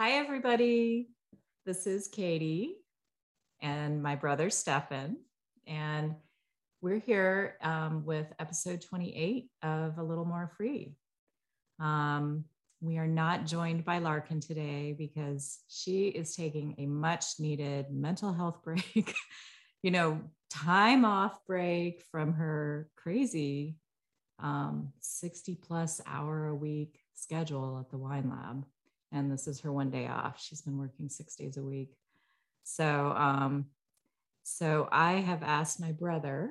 Hi, everybody. This is Katy and my brother Stefan. And we're here um, with episode 28 of A Little More Free. Um, we are not joined by Larkin today because she is taking a much needed mental health break, you know, time off break from her crazy um, 60 plus hour a week schedule at the wine lab. And this is her one day off. She's been working six days a week. So, um, so I have asked my brother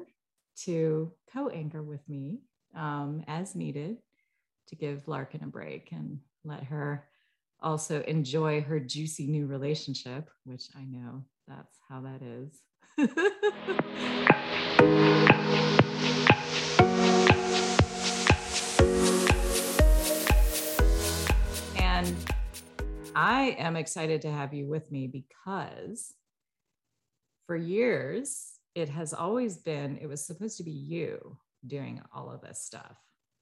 to co-anchor with me um, as needed to give Larkin a break and let her also enjoy her juicy new relationship, which I know that's how that is. I am excited to have you with me because for years, it has always been, it was supposed to be you doing all of this stuff,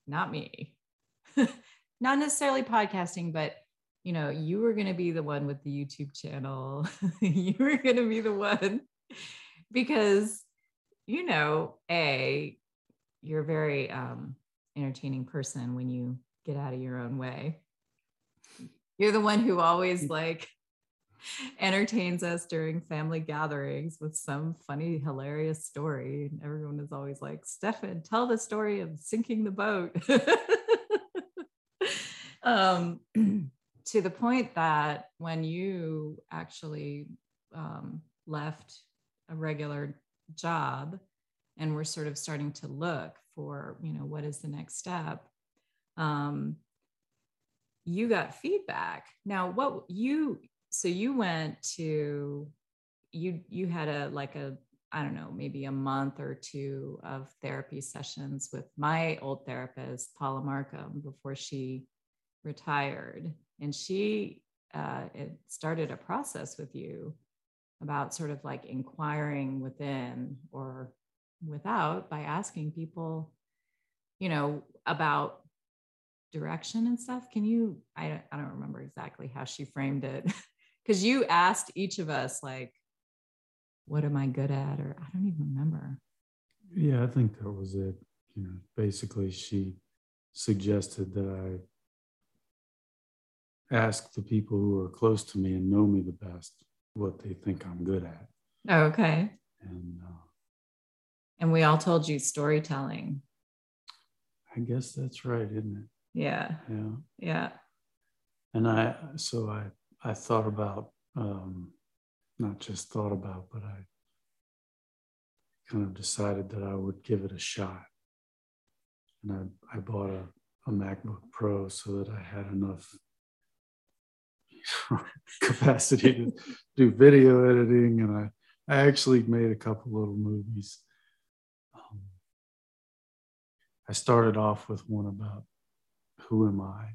not me. not necessarily podcasting, but you know, you were going to be the one with the YouTube channel. you were going to be the one because, you know, A, you're a very um, entertaining person when you get out of your own way. You're the one who always mm. like entertains us during family gatherings with some funny, hilarious story. And everyone is always like, Stefan, tell the story of sinking the boat. um, to the point that when you actually um, left a regular job and we're sort of starting to look for, you know, what is the next step, um, you got feedback. Now, what you so you went to you you had a like a I don't know, maybe a month or two of therapy sessions with my old therapist, Paula Markham, before she retired. And she uh, started a process with you about sort of like inquiring within or without by asking people, you know, about direction and stuff. Can you, I, I don't remember exactly how she framed it. because you asked each of us like what am i good at? or i don't even remember. Yeah i think that was it. You know basically she suggested that i ask the people who are close to me and know me the best what they think i'm good at. Oh, okay. And uh, and we all told you storytelling. I guess that's right isn't it yeah yeah yeah and i so i I thought about, um, not just thought about, but I kind of decided that I would give it a shot. And I, I bought a, a MacBook Pro so that I had enough capacity to do video editing. And I, I actually made a couple little movies. Um, I started off with one about who am I?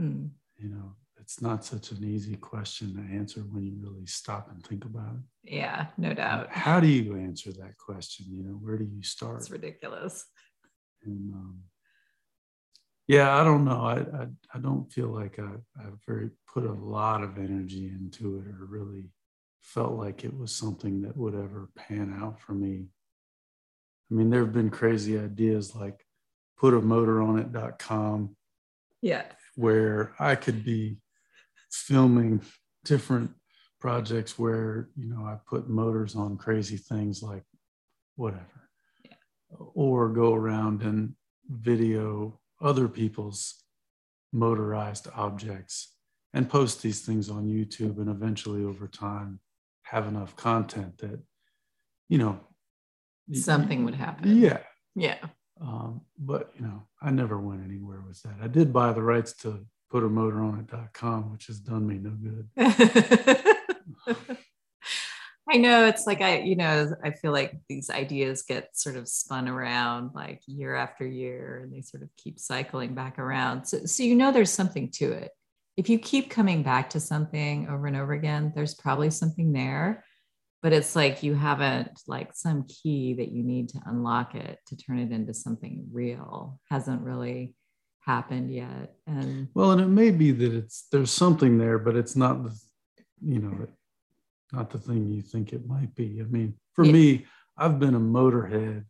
Mm. You know, it's not such an easy question to answer when you really stop and think about it. Yeah, no doubt. How do you answer that question? You know, where do you start? It's ridiculous. And um, yeah, I don't know. I, I, I don't feel like I, I've very put a lot of energy into it or really felt like it was something that would ever pan out for me. I mean, there have been crazy ideas like put Yeah. Where I could be filming different projects where you know I put motors on crazy things like whatever, yeah. or go around and video other people's motorized objects and post these things on YouTube and eventually over time have enough content that you know something would happen. Yeah. Yeah. Um, but you know, I never went anywhere with that. I did buy the rights to put a motor on it.com, which has done me no good. I know it's like I, you know, I feel like these ideas get sort of spun around like year after year and they sort of keep cycling back around. So, so you know there's something to it. If you keep coming back to something over and over again, there's probably something there. But it's like you haven't like some key that you need to unlock it to turn it into something real hasn't really happened yet. And well, and it may be that it's there's something there, but it's not the you know not the thing you think it might be. I mean, for Yeah. me, I've been a motorhead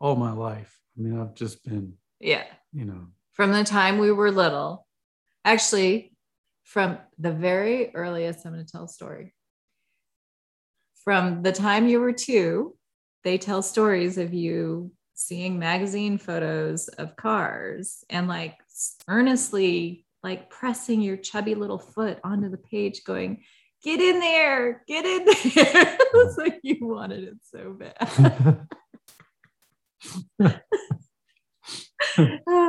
all my life. I mean, I've just been, yeah, you know, from the time we were little, actually, from the very earliest, I'm going to tell a story. From the time you were two, they tell stories of you seeing magazine photos of cars and like earnestly like pressing your chubby little foot onto the page going get in there get in there. It's like you wanted it so bad.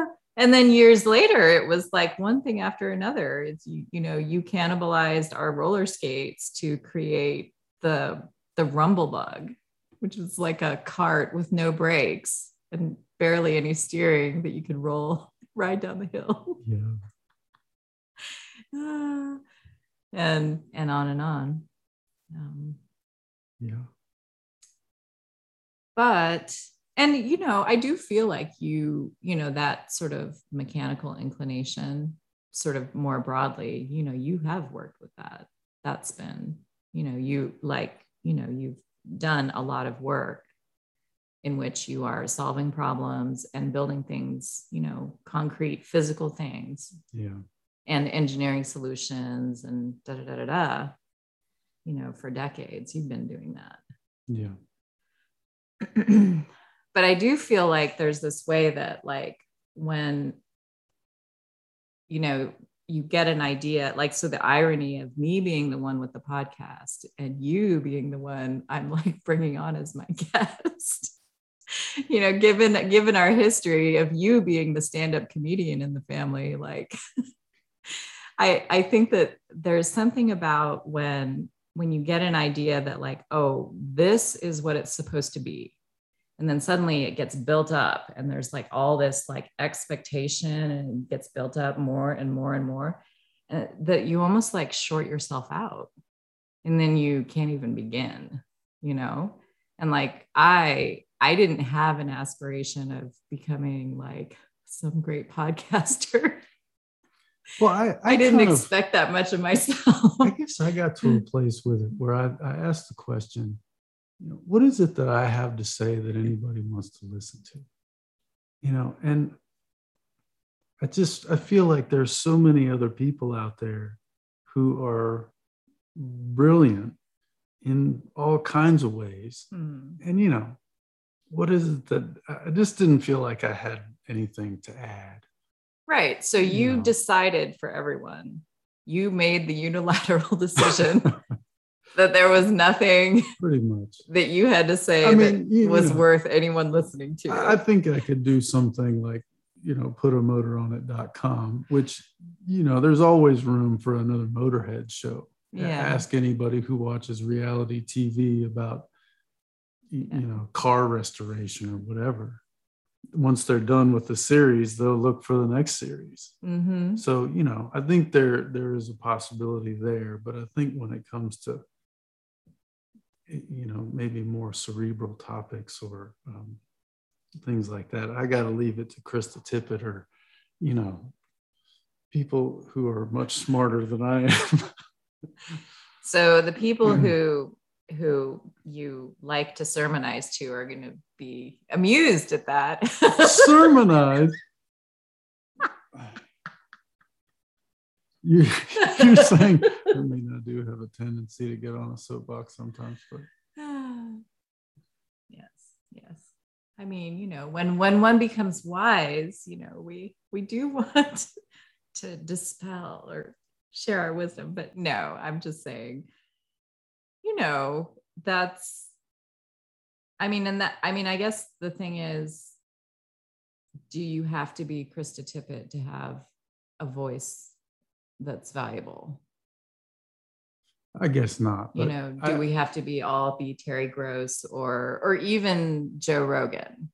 And then years later it was like one thing after another. It's you, you know you cannibalized our roller skates to create the the rumble bug which is like a cart with no brakes and barely any steering that you can roll ride down the hill yeah. and and on and on um, Yeah. but and you know i do feel like you you know that sort of mechanical inclination sort of more broadly you know you have worked with that that's been you know you like you know you've done a lot of work in which you are solving problems and building things you know concrete physical things Yeah. and engineering solutions and da da da da da you know for decades you've been doing that Yeah. but I do feel like there's this way that like when you know you get an idea like so the irony of me being the one with the podcast and you being the one I'm like bringing on as my guest. You know given given our history of you being the stand-up comedian in the family like I I think that there's something about when when you get an idea that like oh this is what it's supposed to be and then suddenly it gets built up and there's like all this like expectation and it gets built up more and more and more uh, that you almost like short yourself out. And then you can't even begin you know? And like i i didn't have an aspiration of becoming like some great podcaster. Well, I, i, didn't kind of- expect that much of myself. I guess I got to a place with it where I, I asked the question, you know, what is it that I have to say that anybody wants to listen to? You know, and I just I feel like there's so many other people out there who are brilliant in all kinds of ways. Hmm. And you know, what is it that I just didn't feel like I had anything to add. Right. So you No. decided for everyone. You made the unilateral decision that there was nothing Pretty much. that you had to say I mean, that you was know. worth anyone listening to. I think I could do something like, you know, put a motor on it.com, which, you know, there's always room for another Motorhead show. yeah. Ask anybody who watches reality TV about, Yeah. you know, car restoration or whatever. Once they're done with the series, they'll look for the next series. hmm So, you know, I think there there is a possibility there, but I think when it comes to, you know, maybe more cerebral topics or um, things like that, I got to leave it to Krista Tippett or, you know, people who are much smarter than I am. So the people Mm-hmm. who who you like to sermonize to are going to be amused at that. Sermonize. You, you're saying I mean I do have a tendency to get on a soapbox sometimes, but yes, yes. I mean, you know, when when one becomes wise, you know, we we do want to dispel or share our wisdom, but no, I'm just saying, you know, that's I mean, and that I mean, I guess the thing is, do you have to be Krista Tippett to have a voice that's valuable? I guess not. you know do I- we have to be all be terry gross or or even joe rogan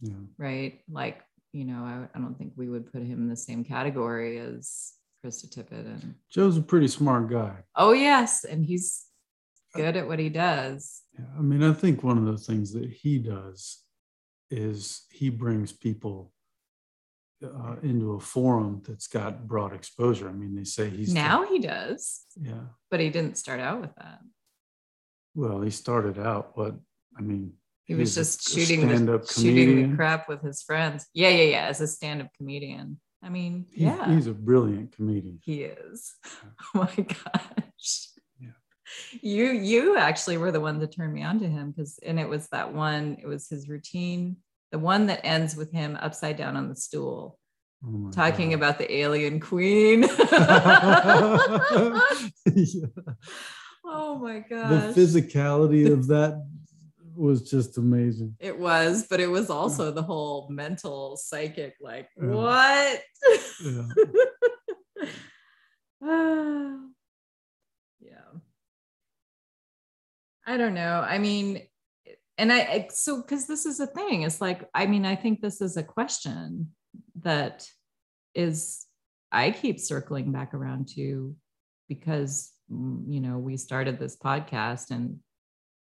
yeah. right like you know I, I don't think we would put him in the same category as krista tippett and Joe's a pretty smart guy. oh yes and he's uh, good at what he does Yeah, I mean, I think one of the things that he does is he brings people uh, into a forum that's got broad exposure. I mean, they say he's now the, he does. Yeah, but he didn't start out with that. Well, he started out what I mean. He was just shooting the, shooting the crap with his friends. Yeah, yeah, yeah. As a stand-up comedian. I mean, he, yeah, he's a brilliant comedian. He is. Oh my gosh. Yeah. You you actually were the one that turned me on to him because and it was that one. It was his routine the one that ends with him upside down on the stool oh talking God. about the alien queen yeah. oh my god the physicality of that was just amazing it was but it was also the whole mental psychic like yeah. what yeah. yeah i don't know i mean and I, so because this is a thing, it's like, I mean, I think this is a question that is, I keep circling back around to because, mm, you know, we started this podcast and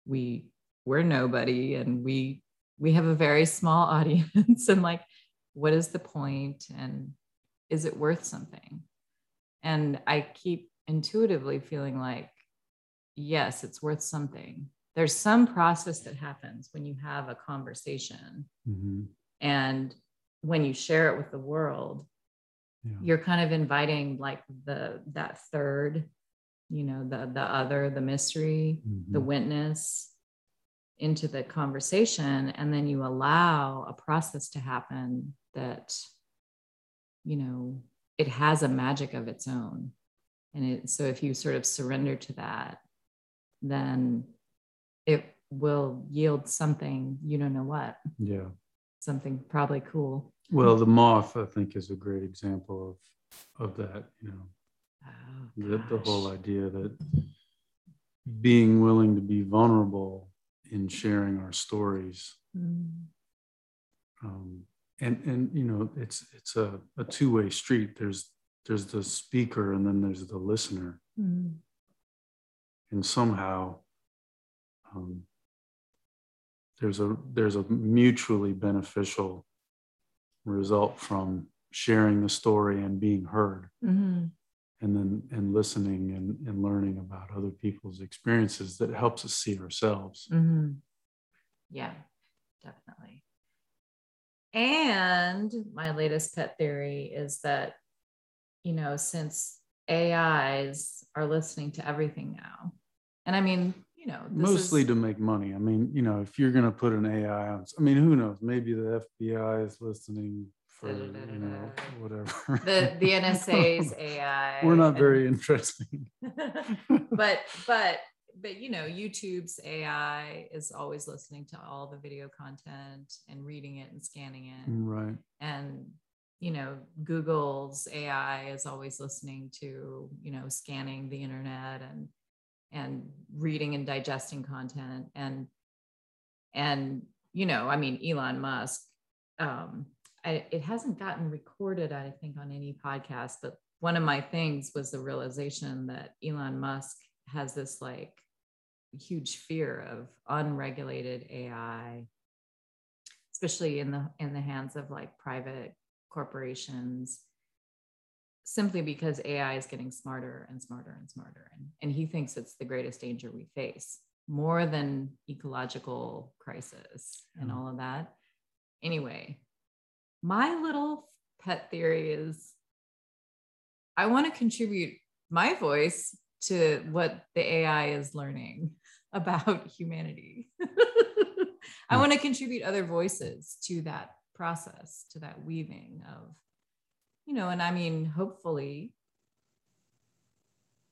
we, we're nobody and we, we have a very small audience and like, what is the point and is it worth something? And I keep intuitively feeling like, yes, it's worth something there's some process that happens when you have a conversation mm-hmm. and when you share it with the world yeah. you're kind of inviting like the that third you know the the other the mystery mm-hmm. the witness into the conversation and then you allow a process to happen that you know it has a magic of its own and it so if you sort of surrender to that then will yield something you don't know what. Yeah. Something probably cool. Well the moth i think is a great example of of that you know. Oh, the, the whole idea that being willing to be vulnerable in sharing our stories mm. um, and and you know it's it's a, a two-way street. There's there's the speaker and then there's the listener. Mm. and somehow um, there's a there's a mutually beneficial result from sharing the story and being heard mm-hmm. and then and listening and, and learning about other people's experiences that helps us see ourselves mm-hmm. yeah definitely and my latest pet theory is that you know since ais are listening to everything now and i mean you know mostly is... to make money. I mean you know if you're going to put an ai on i mean who knows? Maybe the fbi is listening for you know whatever. The the nsa's ai we're not very interesting. But but but you know youtube's ai is always listening to all the video content and reading it and scanning it. Mm, right. And you know google's ai is always listening to you know scanning the internet and and reading and digesting content and and you know i mean elon musk um I, it hasn't gotten recorded i think on any podcast but one of my things was the realization that elon musk has this like huge fear of unregulated ai especially in the in the hands of like private corporations simply because AI is getting smarter and smarter and smarter. And, and he thinks it's the greatest danger we face, more than ecological crisis and mm. all of that. Anyway, my little pet theory is I want to contribute my voice to what the AI is learning about humanity. I hmm. want to contribute other voices to that process, to that weaving of you know, and I mean, hopefully,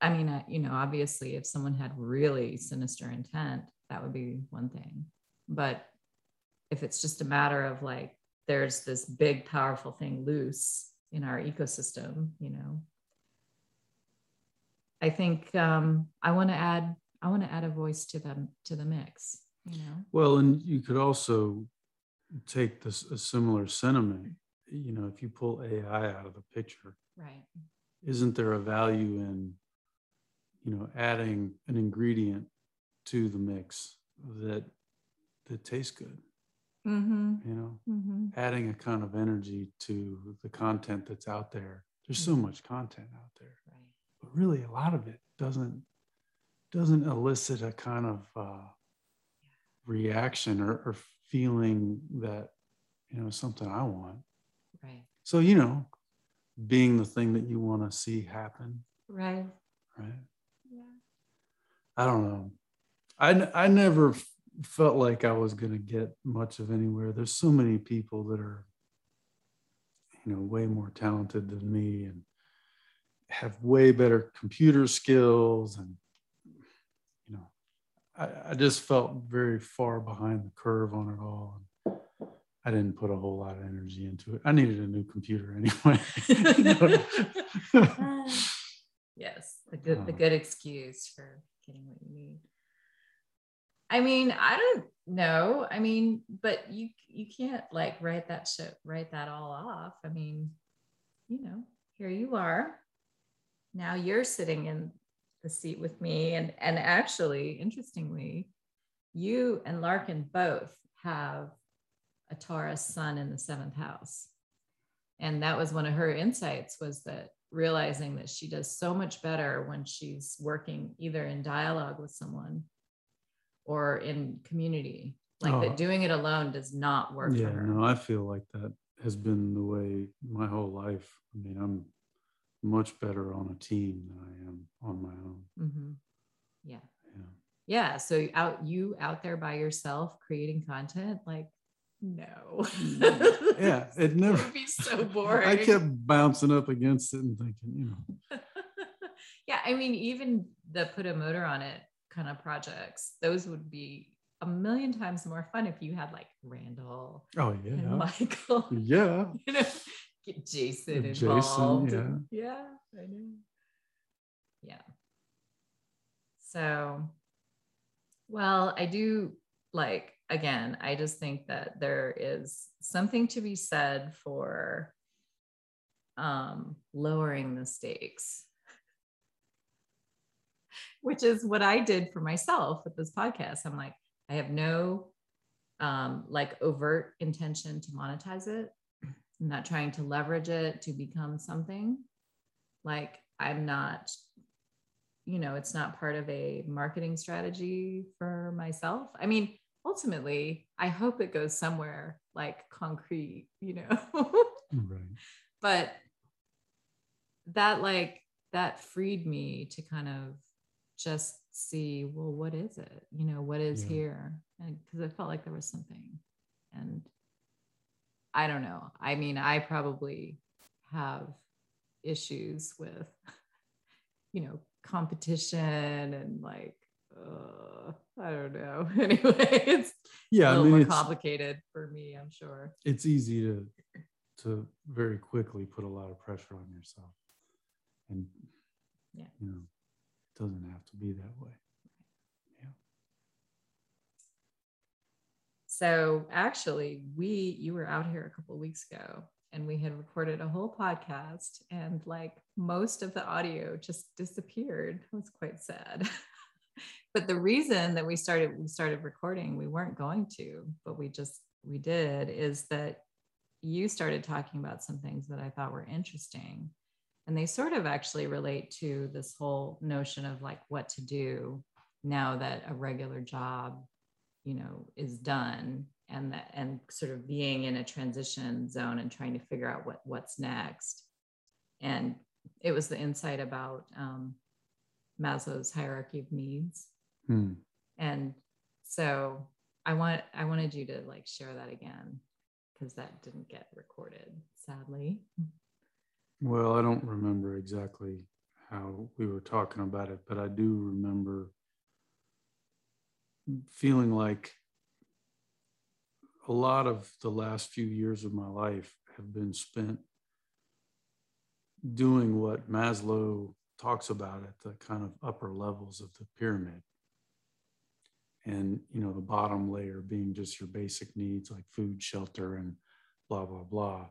I mean, you know, obviously, if someone had really sinister intent, that would be one thing. But if it's just a matter of like, there's this big, powerful thing loose in our ecosystem, you know, I think um, I want to add, I want to add a voice to them to the mix. You know. Well, and you could also take this a similar sentiment you know, if you pull AI out of the picture, right? Isn't there a value in, you know, adding an ingredient to the mix that that tastes good? mm-hmm. you know mm-hmm. adding a kind of energy to the content that's out there there's so mm-hmm. much content out there right. but really a lot of it doesn't doesn't elicit a kind of uh, reaction or, or feeling that you know something i want right. So you know being the thing that you want to see happen. Right. Right? Yeah. I don't know. I i never felt like i was going to get much of anywhere. There's so many people that are you know way more talented than me and have way better computer skills and you know I, I just felt very far behind the curve on it all I didn't put a whole lot of energy into it. I needed a new computer anyway. yes, the good the uh. good excuse for getting what you need. I mean, I don't know. I mean, but you you can't like write that shit, write that all off. I mean, you know, here you are. Now you're sitting in the seat with me, and and actually, interestingly, you and Larkin both have a Taurus sun in the seventh house. And that was one of her insights was that realizing that she does so much better when she's working either in dialogue with someone or in community. Like oh, that doing it alone does not work yeah, No, I feel like that has been the way my whole life. I mean, I'm much better on a team than I am on my own. Mm-hmm. Yeah. Yeah. Yeah. So out you out there by yourself creating content, like no. yeah, it never would be so boring. I kept bouncing up against it and thinking, you know. yeah, I mean, even the put a motor on it kind of projects, those would be a million times more fun if you had like Randall. Oh yeah. Michael. Yeah. you know, get Jason involved. Jason, yeah. yeah, I know. Yeah. So, well, I do like again, I just think that there is something to be said for um, lowering the stakes, which is what I did for myself with this podcast. I'm like, I have no um, like overt intention to monetize it. I'm not trying to leverage it to become something. Like, I'm not, you know, it's not part of a marketing strategy for myself. I mean, ultimately, I hope it goes somewhere like concrete, you know. right. But that like that freed me to kind of just see, well, what is it? You know, what is yeah. here? And because I felt like there was something. And I don't know. I mean, I probably have issues with, you know, competition and like uh, I don't know. Anyway, it's yeah, a little I mean, more complicated for me, I'm sure. It's easy to to very quickly put a lot of pressure on yourself. And yeah, you know, it doesn't have to be that way. Yeah. So actually, we you were out here a couple of weeks ago and we had recorded a whole podcast and like most of the audio just disappeared. It was quite sad. but the reason that we started we started recording we weren't going to but we just we did is that you started talking about some things that i thought were interesting. And they sort of actually relate to this whole notion of like what to do now that a regular job you know is done and that and sort of being in a transition zone and trying to figure out what what's next. And it was the insight about um, maslow's hierarchy of needs Hmm. And so I want I wanted you to like share that again because that didn't get recorded, sadly. Well, I don't remember exactly how we were talking about it, but I do remember feeling like a lot of the last few years of my life have been spent doing what Maslow talks about at the kind of upper levels of the pyramid and you know the bottom layer being just your basic needs like food shelter and blah blah blah.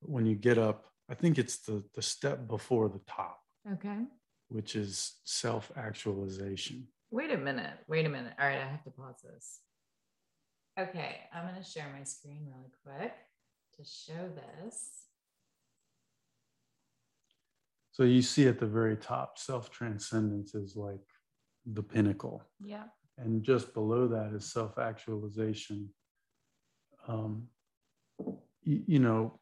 But when you get up i think it's the the step before the top. Okay. Which is self actualization wait a minute. Wait a minute. All right i have to pause this. Okay, I'm going to share my screen really quick to show this. So you see at the very top, self transcendence is like the pinnacle. Yeah. And just below that is self actualization. Um, you, you know,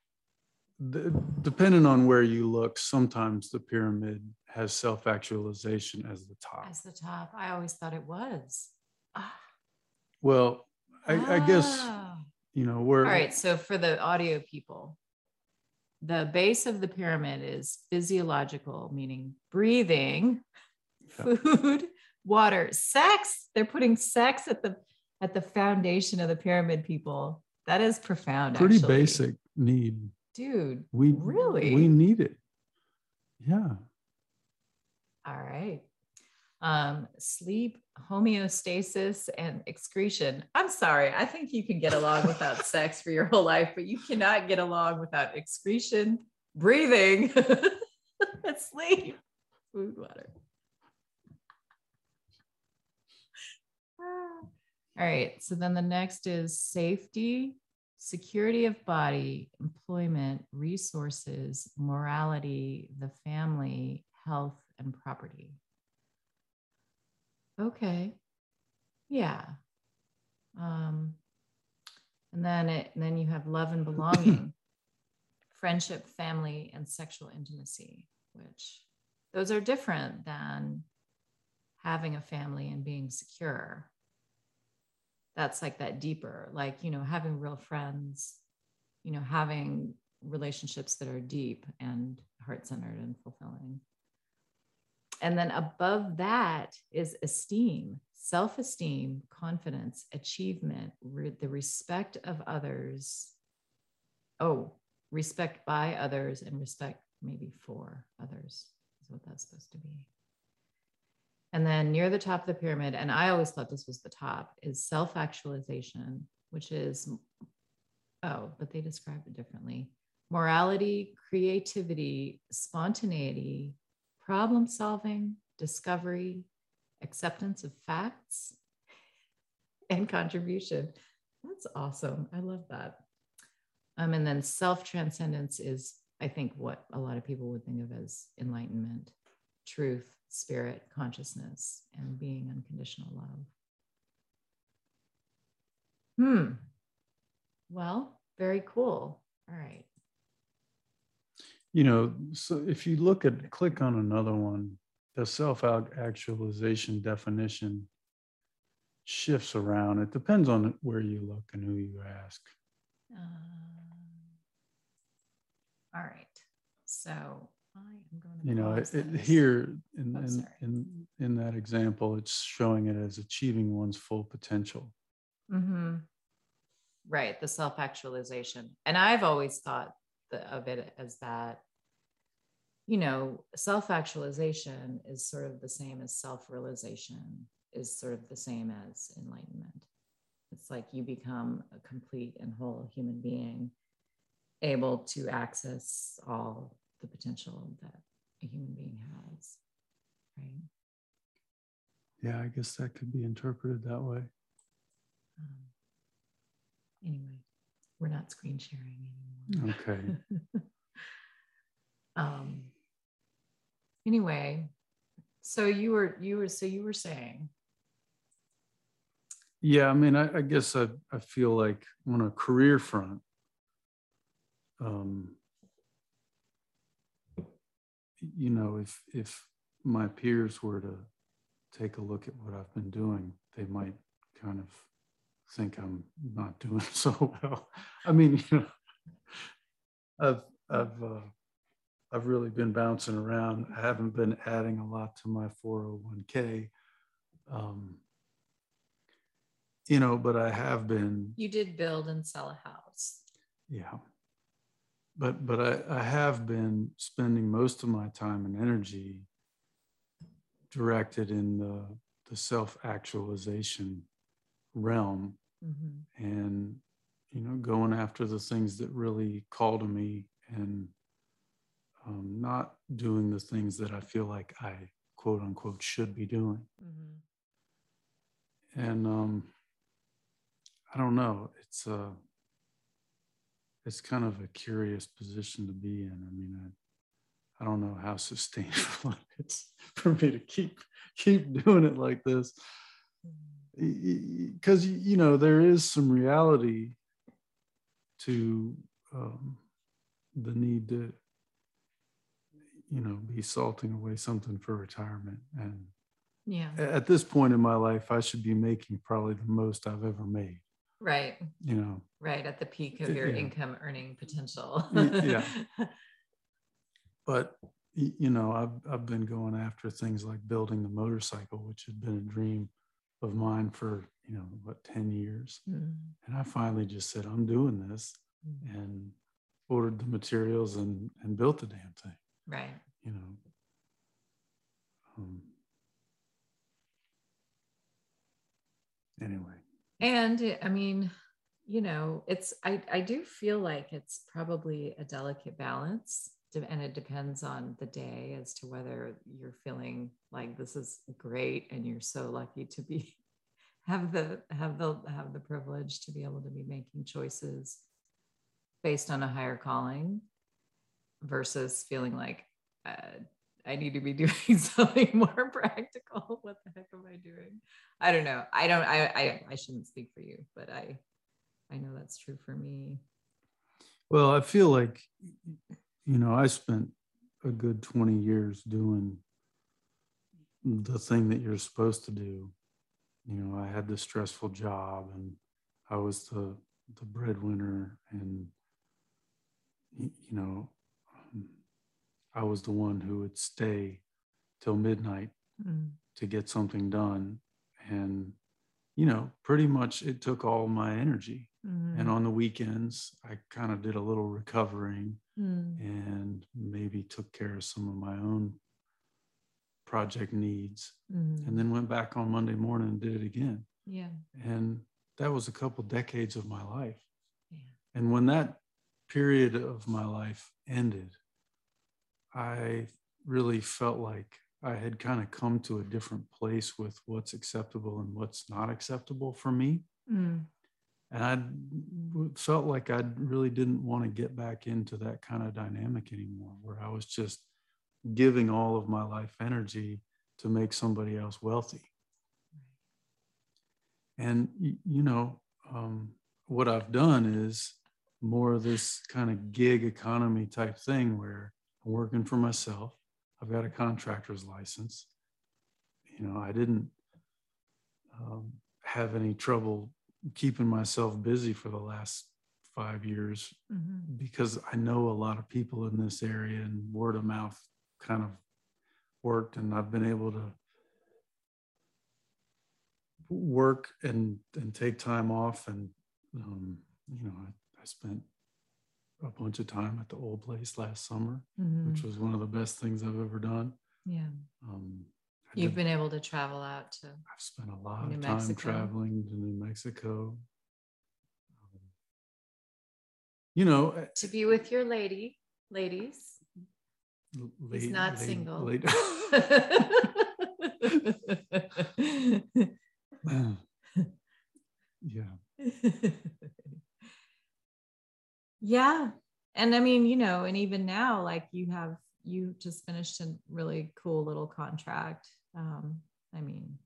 the, depending on where you look, sometimes the pyramid has self actualization as the top. As the top. I always thought it was. Ah. Well, I, I guess, Ah. you know, we're. All right. So for the audio people, the base of the pyramid is physiological, meaning breathing, Yeah. food, water, sex. They're putting sex at the at the foundation of the pyramid, people. That is profound. Pretty actually. basic need. Dude. We Really? we need it. Yeah. All right. Um, sleep, homeostasis, and excretion. I'm sorry. I think you can get along without sex for your whole life, but you cannot get along without excretion, breathing, and sleep, food, water. All right. So then the next is safety, security of body, employment, resources, morality, the family, health, and property. Okay. Yeah. Um, and then it, and then you have love and belonging, friendship, family, and sexual intimacy, which those are different than having a family and being secure. That's like that deeper, like, you know, having real friends, you know, having relationships that are deep and heart centered and fulfilling. And then above that is esteem, self esteem, confidence, achievement, re- the respect of others. Oh, respect by others and respect maybe for others is what that's supposed to be. And then near the top of the pyramid, and I always thought this was the top, is self actualization, which is, oh, but they describe it differently morality, creativity, spontaneity, problem solving, discovery, acceptance of facts, and contribution. That's awesome. I love that. Um, and then self transcendence is, I think, what a lot of people would think of as enlightenment, truth, spirit, consciousness, and being unconditional love. Hmm. Well, very cool. All right. You know, so if you look at, click on another one, the self actualization definition shifts around. It depends on where you look and who you ask. Um, all right. So I am going to. You know, it, it, here in, Oh, in, in, in that example, it's showing it as achieving one's full potential. hmm Right, the self actualization. And I've always thought the, of it as that, you know, self actualization is sort of the same as self realization, is sort of the same as enlightenment. It's like you become a complete and whole human being, able to access all the potential that a human being has. Right. Yeah, I guess that could be interpreted that way. Um, anyway, we're not screen sharing anymore. Okay. um anyway so you were you were so you were saying Yeah, I mean, I, I guess I, I feel like on a career front, um, you know, if if my peers were to take a look at what I've been doing, they might kind of think I'm not doing so well. I mean, you know, I've I've uh, I've really been bouncing around. I haven't been adding a lot to my 401k. Um, you know, but I have been, you did build and sell a house yeah. But but I, I have been spending most of my time and energy directed in the the self-actualization realm Mhm. and you know going after the things that really call to me and um, not doing the things that I feel like I quote unquote should be doing. Mhm. And um, I don't know. It's uh, it's kind of a curious position to be in. I mean, I, I don't know how sustainable it's for me to keep keep doing it like this. Because you know there is some reality to um, the need to you know be salting away something for retirement. And yeah. at this point in my life i should be making probably the most i've ever made right. You know. Right at the peak of your yeah. income earning potential. Yeah. But you know I've, I've been going after things like building the motorcycle which had been a dream of mine for you know what 10 years. Mm. and i finally just said i'm doing this mm. and ordered the materials and and built the damn thing. Right. You know. Um, anyway and i mean you know it's i i do feel like it's probably a delicate balance and it depends on the day as to whether you're feeling like this is great and you're so lucky to be have the have the have the privilege to be able to be making choices based on a higher calling versus feeling like uh, I need to be doing something more practical. What the heck am I doing? I don't know. I don't. I I, I shouldn't speak for you, but I I know that's true for me. Well, I feel like you know, I spent a good 20 years doing the thing that you're supposed to do. You know, I had this stressful job and I was the, the breadwinner and, you know, I was the one who would stay till midnight mm. to get something done. And, you know, pretty much it took all my energy. Mm. And on the weekends, I kind of did a little recovering mm. and maybe took care of some of my own project needs and then went back on Monday morning and did it again. Yeah. And that was a couple decades of my life. Yeah. And when that period of my life ended, I really felt like I had kind of come to a different place with what's acceptable and what's not acceptable for me. Mm and I felt like I really didn't want to get back into that kind of dynamic anymore, where I was just giving all of my life energy to make somebody else wealthy. And you know, um, what I've done is more of this kind of gig economy type thing where I'm working for myself. I've got a contractor's license. You know, I didn't um, have any trouble keeping myself busy for the last five years mm-hmm. because I know a lot of people in this area and word of mouth kind of worked and I've been able to work and and take time off and um, you know I, I, spent a bunch of time at the old place last summer mm-hmm. which was one of the best things I've ever done yeah um, You've been able to travel out to. I've spent a lot New of time Mexico. traveling to New Mexico. Um, you know, eh, to be with your lady, ladies. Late, He's not late, single. Late. yeah. yeah. And I mean, you know, and even now, like you have, you just finished a really cool little contract um, I mean,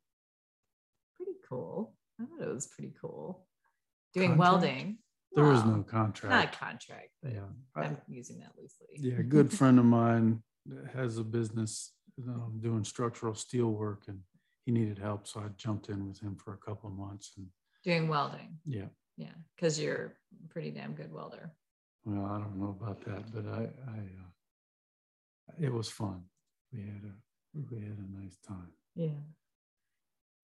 pretty cool. I thought it was pretty cool. Doing contract? welding. There was no contract. Not contract, but yeah. I'm I, using that loosely. Yeah, a good friend of mine has a business um, doing structural steel work and he needed help. So I jumped in with him for a couple of months and doing welding. Yeah. Yeah. Cause you're a pretty damn good welder. Well, I don't know about that, but I, I, uh, it was fun. We had a, we had a nice time. Yeah.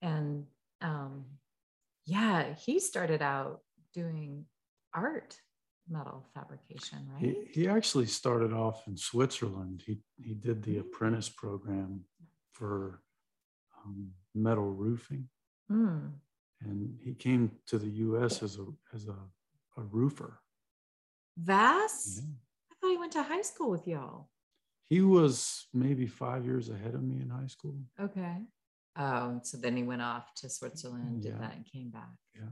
And um, yeah, he started out doing art metal fabrication, right? He, he actually started off in Switzerland. He, he did the mm. apprentice program for um, metal roofing. Mm. And he came to the US as a, as a, a roofer. Vasse? Yeah. Mm-hmm. I thought he went to high school with y'all. He was maybe five years ahead of me in high school. Okay. Oh, so then he went off to Switzerland, did yeah. that, and came back. Yeah.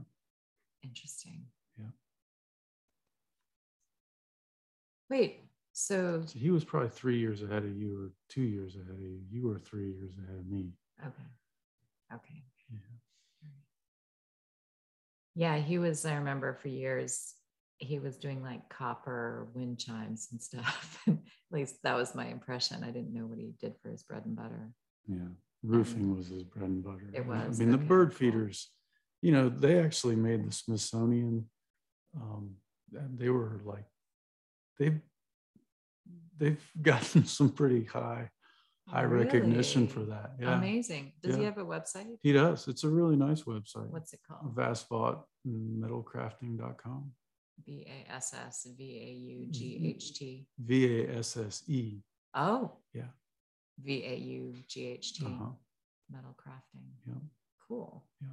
Interesting. Yeah. Wait, so So he was probably three years ahead of you, or two years ahead of you. You were three years ahead of me. okay. Okay. Yeah. Yeah, he was, I remember for years, he was doing like copper wind chimes and stuff. At least that was my impression. I didn't know what he did for his bread and butter. Yeah. Roofing was his bread and butter. It was, I mean, the bird feeders, you know, they actually made the Smithsonian. Um, they were like, they've they've gotten some pretty high high recognition for that. Yeah, Amazing. Does he have a website? he does. It's a really nice website. What's it called? Vasse Vaught V A S S V A U G H T. V A S S E. Oh. Yeah. V A U G H T. Uh-huh. Metal crafting. Yeah. Cool. Yeah.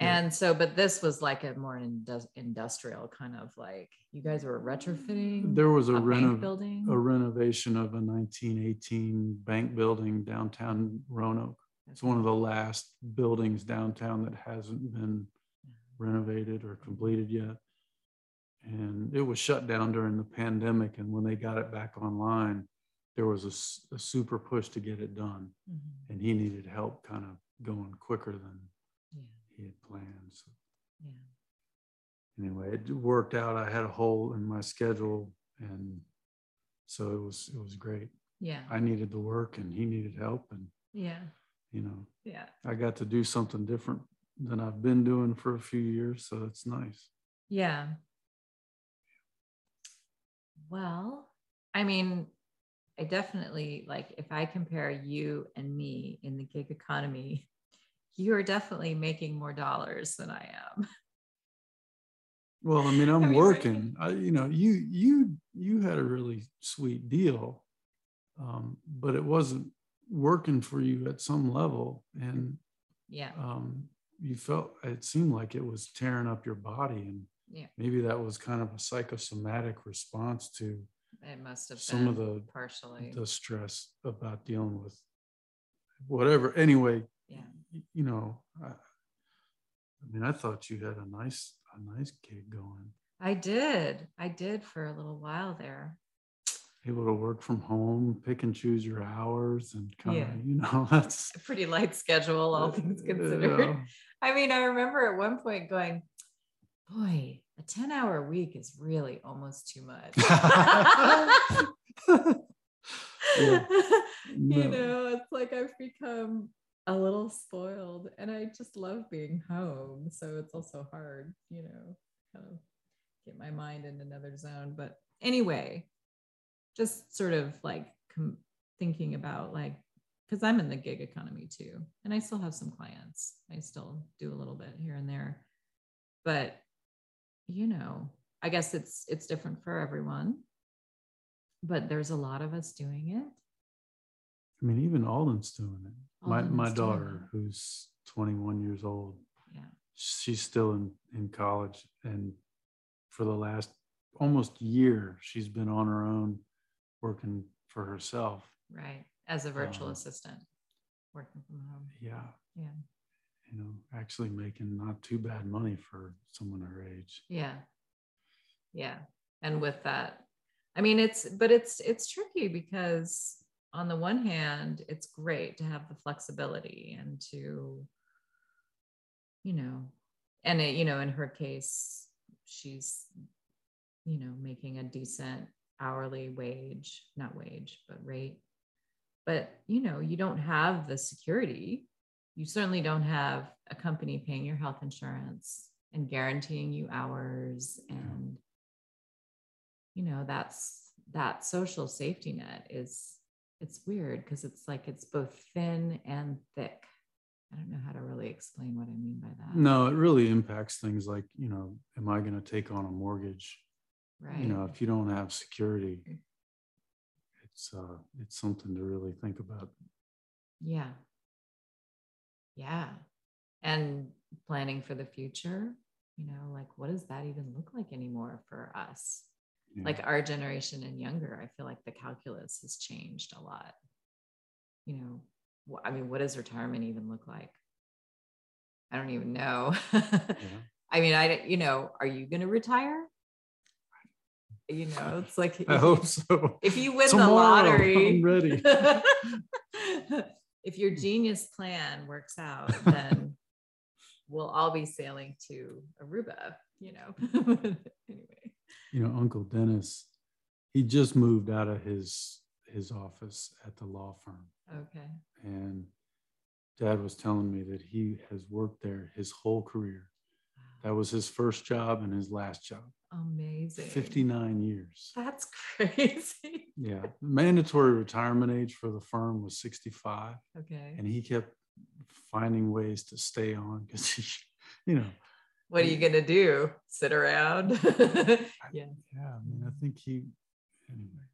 And so, but this was like a more indus- industrial kind of like you guys were retrofitting There was a, a renov- building. a renovation of a 1918 bank building downtown Roanoke. It's one of the last buildings downtown that hasn't been renovated or completed yet. And it was shut down during the pandemic. And when they got it back online, there was a super push to get it done. Mhm. And he needed help kind of going quicker than Yeah. he had planned. So Yeah. anyway, it worked out. I had a hole in my schedule. And so it was, it was great. Yeah. I needed the work and he needed help. And, Yeah. you know, Yeah. I got to do something different than I've been doing for a few years. So it's nice. Yeah. Well, I mean, I definitely like if I compare you and me in the gig economy, you are definitely making more dollars than I am. Well, I mean, I'm I mean, working. I, you know, you you you had a really sweet deal, um, but it wasn't working for you at some level, and Yeah. um, you felt it seemed like it was tearing up your body, and Yeah. maybe that was kind of a psychosomatic response to It must have some of the partially. the stress about dealing with whatever. Anyway, Yeah. you know, I, I mean, I thought you had a nice a nice gig going. I did. I did for a little while there. Able to work from home, pick and choose your hours, and kind Yeah. of, you know, that's A pretty light schedule, all things uh, considered. I mean, I remember at one point going, boy, a 10 hour week is really almost too much. Yeah. you know, it's like I've become a little spoiled and I just love being home. So it's also hard, you know, kind of get my mind in another zone. But anyway, just sort of like com- thinking about like, because I'm in the gig economy too, and I still have some clients. I still do a little bit here and there, but you know, I guess it's it's different for everyone. But there's a lot of us doing it. I mean, even Alden's doing it. My Alden's my doing daughter, who's 21 years old, Yeah. she's still in in college, and for the last almost year, she's been on her own, working for herself. Right. As a virtual Um, assistant working from home. Yeah, Yeah. you know, actually making not too bad money for someone her age. Yeah. Yeah. And with that, I mean, it's, but it's, it's tricky because on the one hand, it's great to have the flexibility and to, you know, and it, you know, in her case, she's, you know, making a decent hourly wage, not wage, but rate. But, you know, you don't have the security. You certainly don't have a company paying your health insurance and guaranteeing you hours and you know that's that social safety net is it's weird because it's like it's both thin and thick i don't know how to really explain what i mean by that No, it really impacts things like, you know, am I going to take on a mortgage? Right You know, if you don't have security, it's uh it's something to really think about. yeah yeah and planning for the future you know like what does that even look like anymore for us Yeah. like our generation and younger i feel like the calculus has changed a lot you know i mean what does retirement even look like I don't even know. yeah. I mean, I you know, are you going to retire? You know, it's like I hope so. If you win Tomorrow, the lottery, I'm ready. if your genius plan works out, then we'll all be sailing to Aruba. You know. anyway. You know, Uncle Dennis, he just moved out of his his office at the law firm. Okay. And dad was telling me that he has worked there his whole career. That was his first job and his last job. Amazing. 59 years. That's crazy. yeah. Mandatory retirement age for the firm was 65. Okay. And he kept finding ways to stay on because he, you know. What are you going to do? Sit around? yeah. Yeah. I mean, I think he, anyway.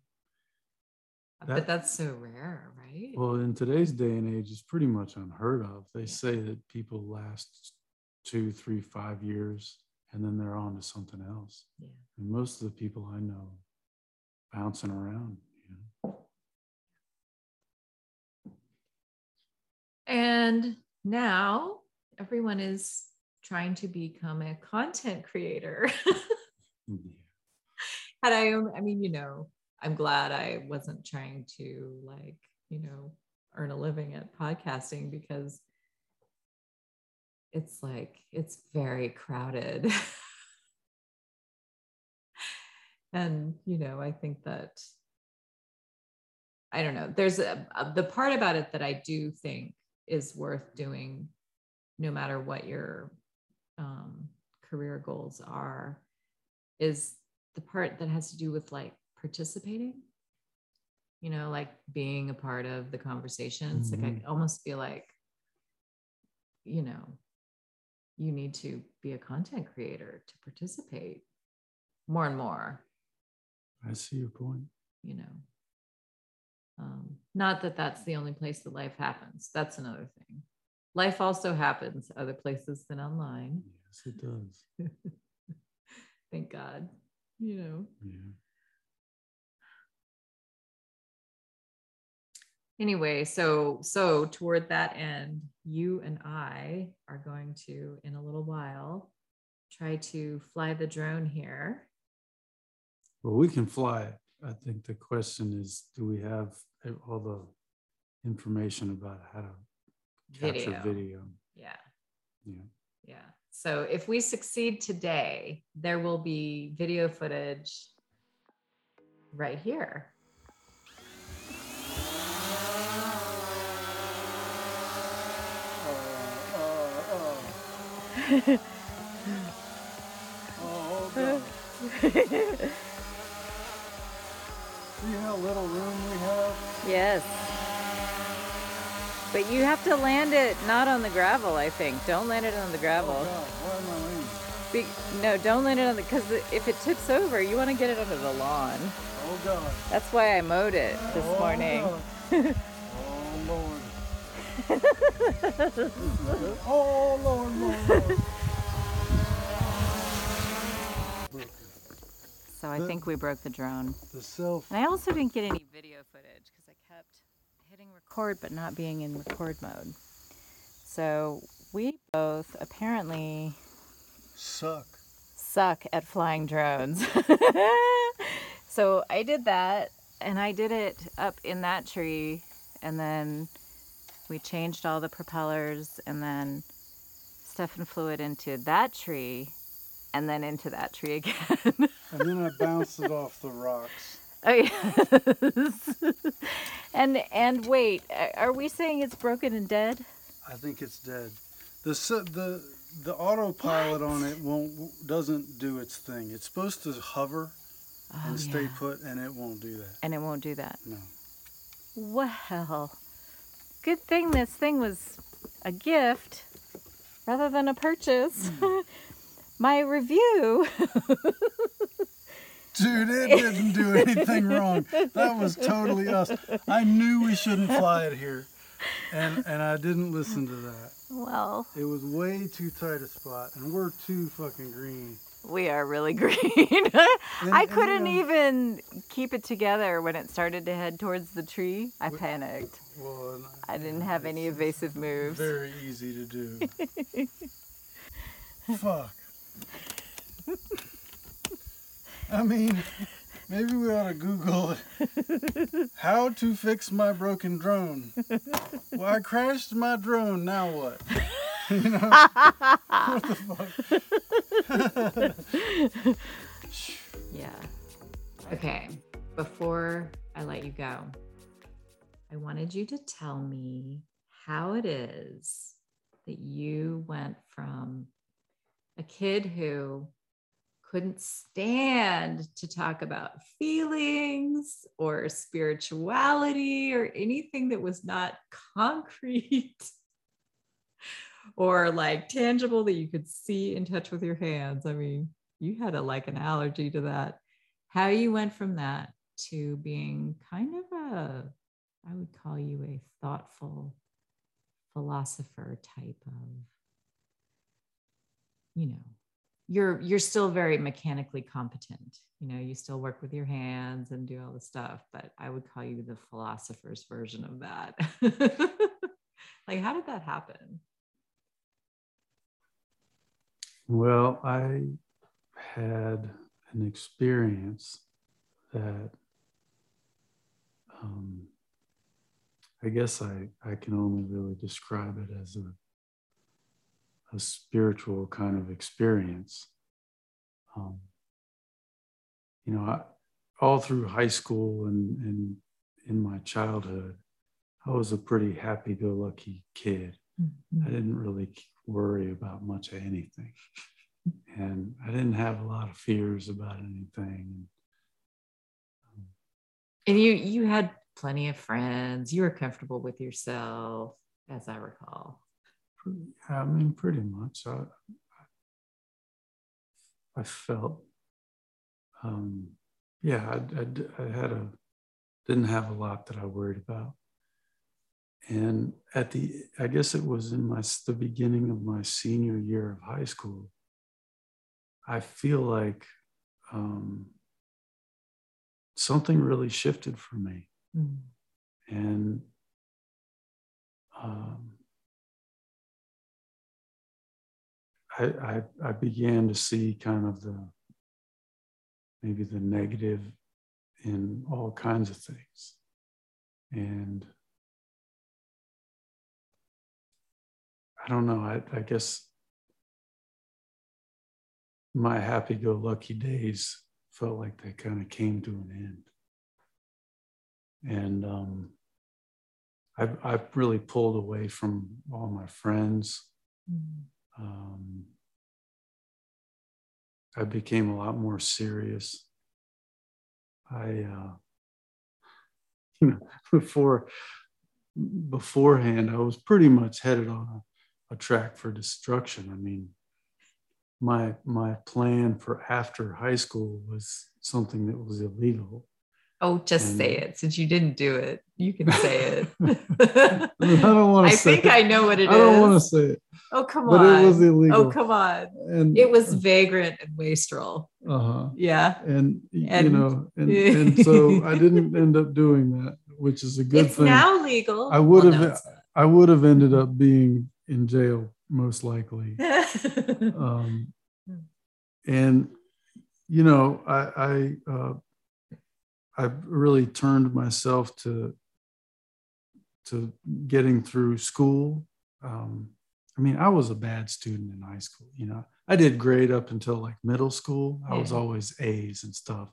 That, but that's so rare, right? Well, in today's day and age, it's pretty much unheard of. They yeah. say that people last two, three, five years, and then they're on to something else. Yeah. And most of the people I know bouncing around, you know. And now everyone is trying to become a content creator. yeah. Mm-hmm. And I, I mean, you know, I'm glad I wasn't trying to like, you know, earn a living at podcasting because it's like it's very crowded. and, you know, I think that I don't know. There's a, a, the part about it that I do think is worth doing no matter what your um, career goals are is the part that has to do with like participating you know like being a part of the conversations mm-hmm. like i mm-hmm. almost feel like you know you need to be a content creator to participate more and more. I see your point. You know um, not that that's the only place that life happens. That's another thing. Life also happens other places than online. Yes it does. Thank god you know. Yeah anyway so so toward that end you and i are going to in a little while try to fly the drone here. Well we can fly. It i think the question is do we have all the information about how to capture video, video. yeah. Yeah. Yeah. So if we succeed today there will be video footage right here oh, God. See how little room we have? Yes. But you have to land it not on the gravel, I think. Don't land it on the gravel. Oh God, why am I landing? Be, no, don't land it on the, because if it tips over, you want to get it under the lawn. Oh God. That's why I mowed it this oh, morning. oh Lord. Lord. So I the, think we broke the drone. The self. And I also didn't get any video footage because I kept hitting record but not being in record mode. So we both apparently suck. Suck at flying drones. so I did that and I did it up in that tree and then we changed all the propellers and then Stefan flew it into that tree and then into that tree again. and then I bounced it off the rocks. Oh yes. and and wait, are we saying it's broken and dead? I think it's dead. The the the autopilot what? on it won't doesn't do its thing. It's supposed to hover oh, and stay yeah. put, and it won't do that. And it won't do that. No. Well, good thing this thing was a gift rather than a purchase. Mm. My review. Dude, it didn't do anything wrong. That was totally us. I knew we shouldn't fly it here. And and I didn't listen to that. Well, it was way too tight a spot and we're too fucking green. We are really green. I couldn't and, even keep it together when it started to head towards the tree. I we, panicked. Well, I didn't have any evasive moves. Very easy to do. Fuck. I mean, maybe we ought to Google how to fix my broken drone. Well, I crashed my drone. Now what? you know? what the fuck? yeah. Okay. Before I let you go, I wanted you to tell me how it is that you went from a kid who couldn't stand to talk about feelings or spirituality or anything that was not concrete or like tangible that you could see and touch with your hands. I mean, you had a like an allergy to that. How you went from that to being kind of a, I would call you a thoughtful philosopher type of, you know, you're you're still very mechanically competent. You know you still work with your hands and do all the stuff but i would call you the philosopher's version of that. Like how did that happen? Well i had an experience that um, i guess i i can only really describe it as a a spiritual kind of experience. Um, you know, I, all through high school and, and in my childhood, I was a pretty happy go lucky kid. Mm-hmm. I didn't really worry about much of anything. And I didn't have a lot of fears about anything. Um, and you you had plenty of friends. You were comfortable with yourself, as I recall. I mean, pretty much. I, I felt, um, yeah, I, I, I had a, didn't have a lot that I worried about. And at the, I guess it was in my, the beginning of my senior year of high school, I feel like um, something really shifted for me. Mm. And um, I, I, began to see kind of the maybe the negative in all kinds of things. And I don't know, I, I guess my happy go lucky days felt like they kind of came to an end. And um, I've, I've really pulled away from all my friends. Mm-hmm um, I became a lot more serious. I, uh, you know, before beforehand, I was pretty much headed on a, a track for destruction. I mean, my my plan for after high school was something that was illegal. Oh, just and, say it. Since you didn't do it, you can say it. I don't want to. I think it. I know what it I is. I don't want to say it. Oh come on! But it was illegal. Oh come on! And it was vagrant and wastrel. Uh huh. Yeah. And, and you know, and, and so I didn't end up doing that, which is a good it's thing. now legal. I would well, have. No, I would have ended up being in jail most likely. um, and you know, I, I uh, I've really turned myself to to getting through school. Um, I mean, I was a bad student in high school. You know, I did great up until like middle school. I yeah. was always A's and stuff,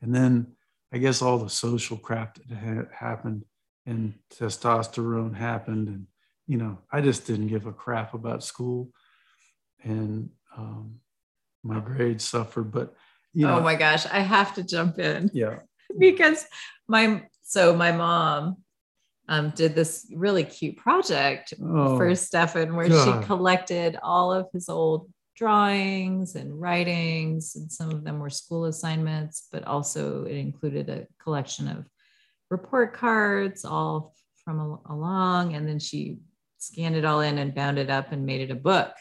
and then I guess all the social crap that had happened and testosterone happened, and you know, I just didn't give a crap about school, and um, my grades suffered. But you know, oh my gosh, I have to jump in. Yeah. because my so my mom um, did this really cute project oh, for Stefan where God. she collected all of his old drawings and writings, and some of them were school assignments, but also it included a collection of report cards, all from along. And then she scanned it all in and bound it up and made it a book.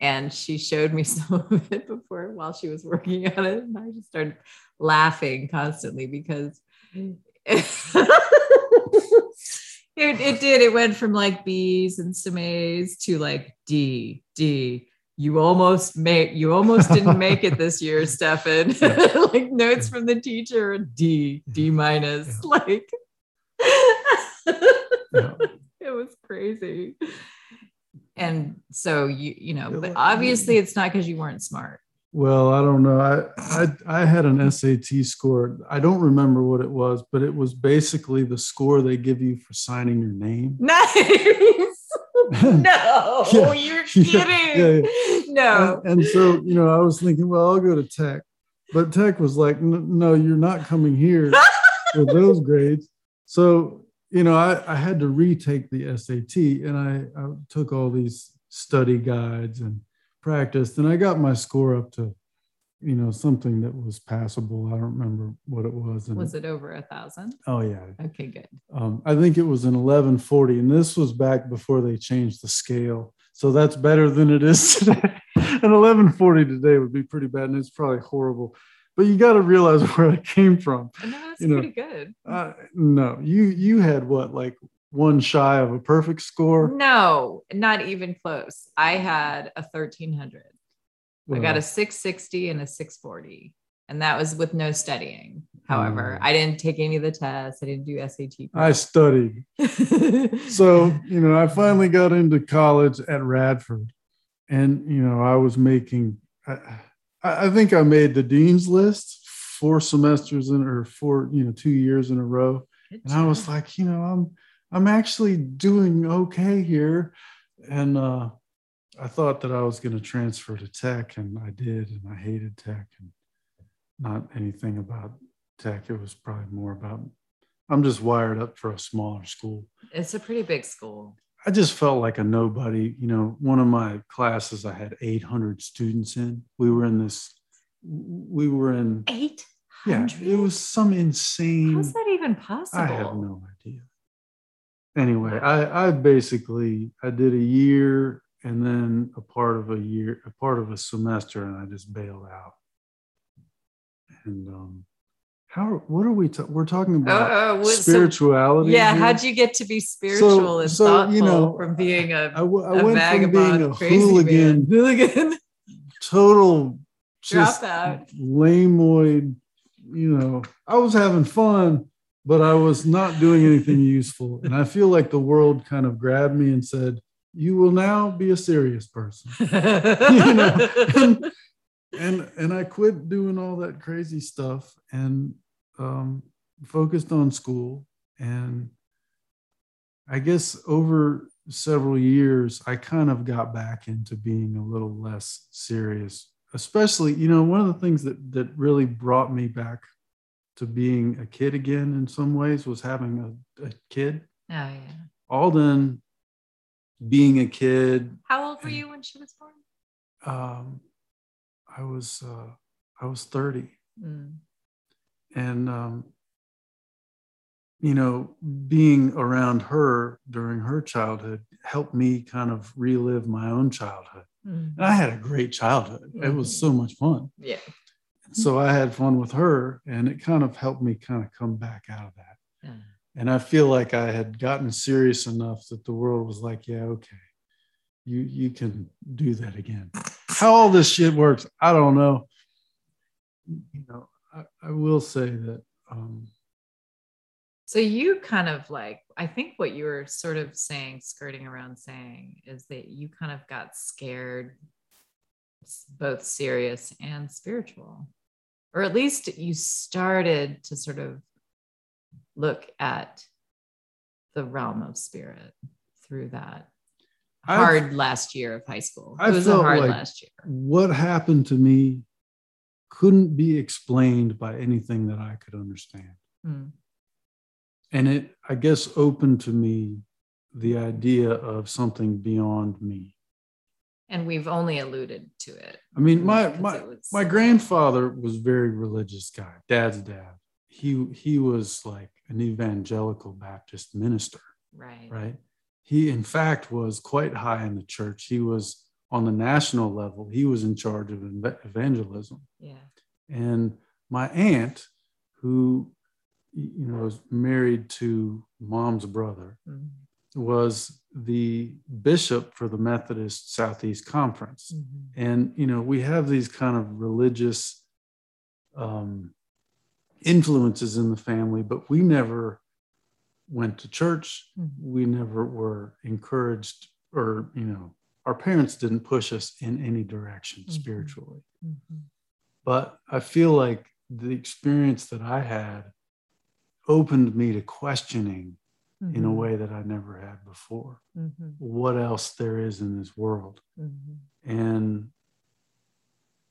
And she showed me some of it before while she was working on it. And I just started laughing constantly because it It, did. It went from like B's and some A's to like D, D. You almost made you almost didn't make it this year, Stefan. like notes from the teacher, D, D minus. Yeah. Like yeah. it was crazy. And so you, you know, but obviously it's not because you weren't smart. Well, I don't know. I, I I had an SAT score. I don't remember what it was, but it was basically the score they give you for signing your name. Nice. no, yeah, you're kidding. Yeah, no. And, and, so, you know, I was thinking, well, I'll go to tech, but tech was like, no, you're not coming here with those grades. So, you know, I, I had to retake the SAT and I, I took all these study guides and practiced, and I got my score up to, you know, something that was passable. I don't remember what it was. And was it over a thousand? Oh yeah. Okay, good. Um, I think it was an eleven forty, and this was back before they changed the scale. So that's better than it is today. an eleven forty today would be pretty bad, and it's probably horrible. But you got to realize where it came from. No, that's you know, pretty good. Uh, no, you you had what like one shy of a perfect score? No, not even close. I had a 1300. I got a 660 and a 640. And that was with no studying. However, I didn't take any of the tests. I didn't do SAT. I studied. so, you know, I finally got into college at Radford. And, you know, I was making, I, I think I made the dean's list four semesters in or four, you know, two years in a row. and I was like, you know, I'm, I'm actually doing okay here. And uh, I thought that I was going to transfer to tech, and I did, and I hated tech and not anything about tech. It was probably more about I'm just wired up for a smaller school. It's a pretty big school. I just felt like a nobody. You know, one of my classes, I had 800 students in. We were in this, we were in 800. Yeah, it was some insane. How's that even possible? I have no idea anyway, I, I basically I did a year and then a part of a year, a part of a semester, and I just bailed out. And um, how? What are we? Ta- we're talking about uh, uh, spirituality. So, yeah, here? how'd you get to be spiritual so, and so, thoughtful you know, from being a, I, w- I a went vagabond, from being a hooligan, hooligan, total just lameoid. You know, I was having fun, but I was not doing anything useful. And I feel like the world kind of grabbed me and said, You will now be a serious person. you know? and, and, and I quit doing all that crazy stuff and um, focused on school. And I guess over several years, I kind of got back into being a little less serious. Especially, you know, one of the things that that really brought me back to being a kid again in some ways was having a, a kid. Oh yeah. Alden being a kid. How old were you when she was born? Um, I was uh, I was 30. Mm. And um, you know, being around her during her childhood helped me kind of relive my own childhood. Mm. And I had a great childhood. Mm. It was mm-hmm. so much fun. Yeah so I had fun with her, and it kind of helped me kind of come back out of that. Yeah. And I feel like I had gotten serious enough that the world was like, yeah, okay, you you can do that again. How all this shit works, I don't know. You know, I, I will say that. Um, so you kind of like, I think what you were sort of saying, skirting around saying, is that you kind of got scared both serious and spiritual or at least you started to sort of look at the realm of spirit through that hard I've, last year of high school. It I was felt hard like last year. What happened to me couldn't be explained by anything that I could understand. Mm. And it, I guess, opened to me the idea of something beyond me and we've only alluded to it. I mean, my my was, my grandfather was very religious guy. Dad's dad. He he was like an evangelical Baptist minister. Right. Right. He in fact was quite high in the church. He was on the national level. He was in charge of evangelism. Yeah. And my aunt, who you know, was married to mom's brother, mm-hmm. was the bishop for the Methodist Southeast Conference. Mm-hmm. And, you know, we have these kind of religious um, influences in the family, but we never went to church. Mm-hmm. We never were encouraged, or, you know, our parents didn't push us in any direction mm-hmm. spiritually. Mm-hmm. But I feel like the experience that I had opened me to questioning mm-hmm. in a mm-hmm. way that I never had before. Mm-hmm. What else there is in this world. Mm-hmm. And,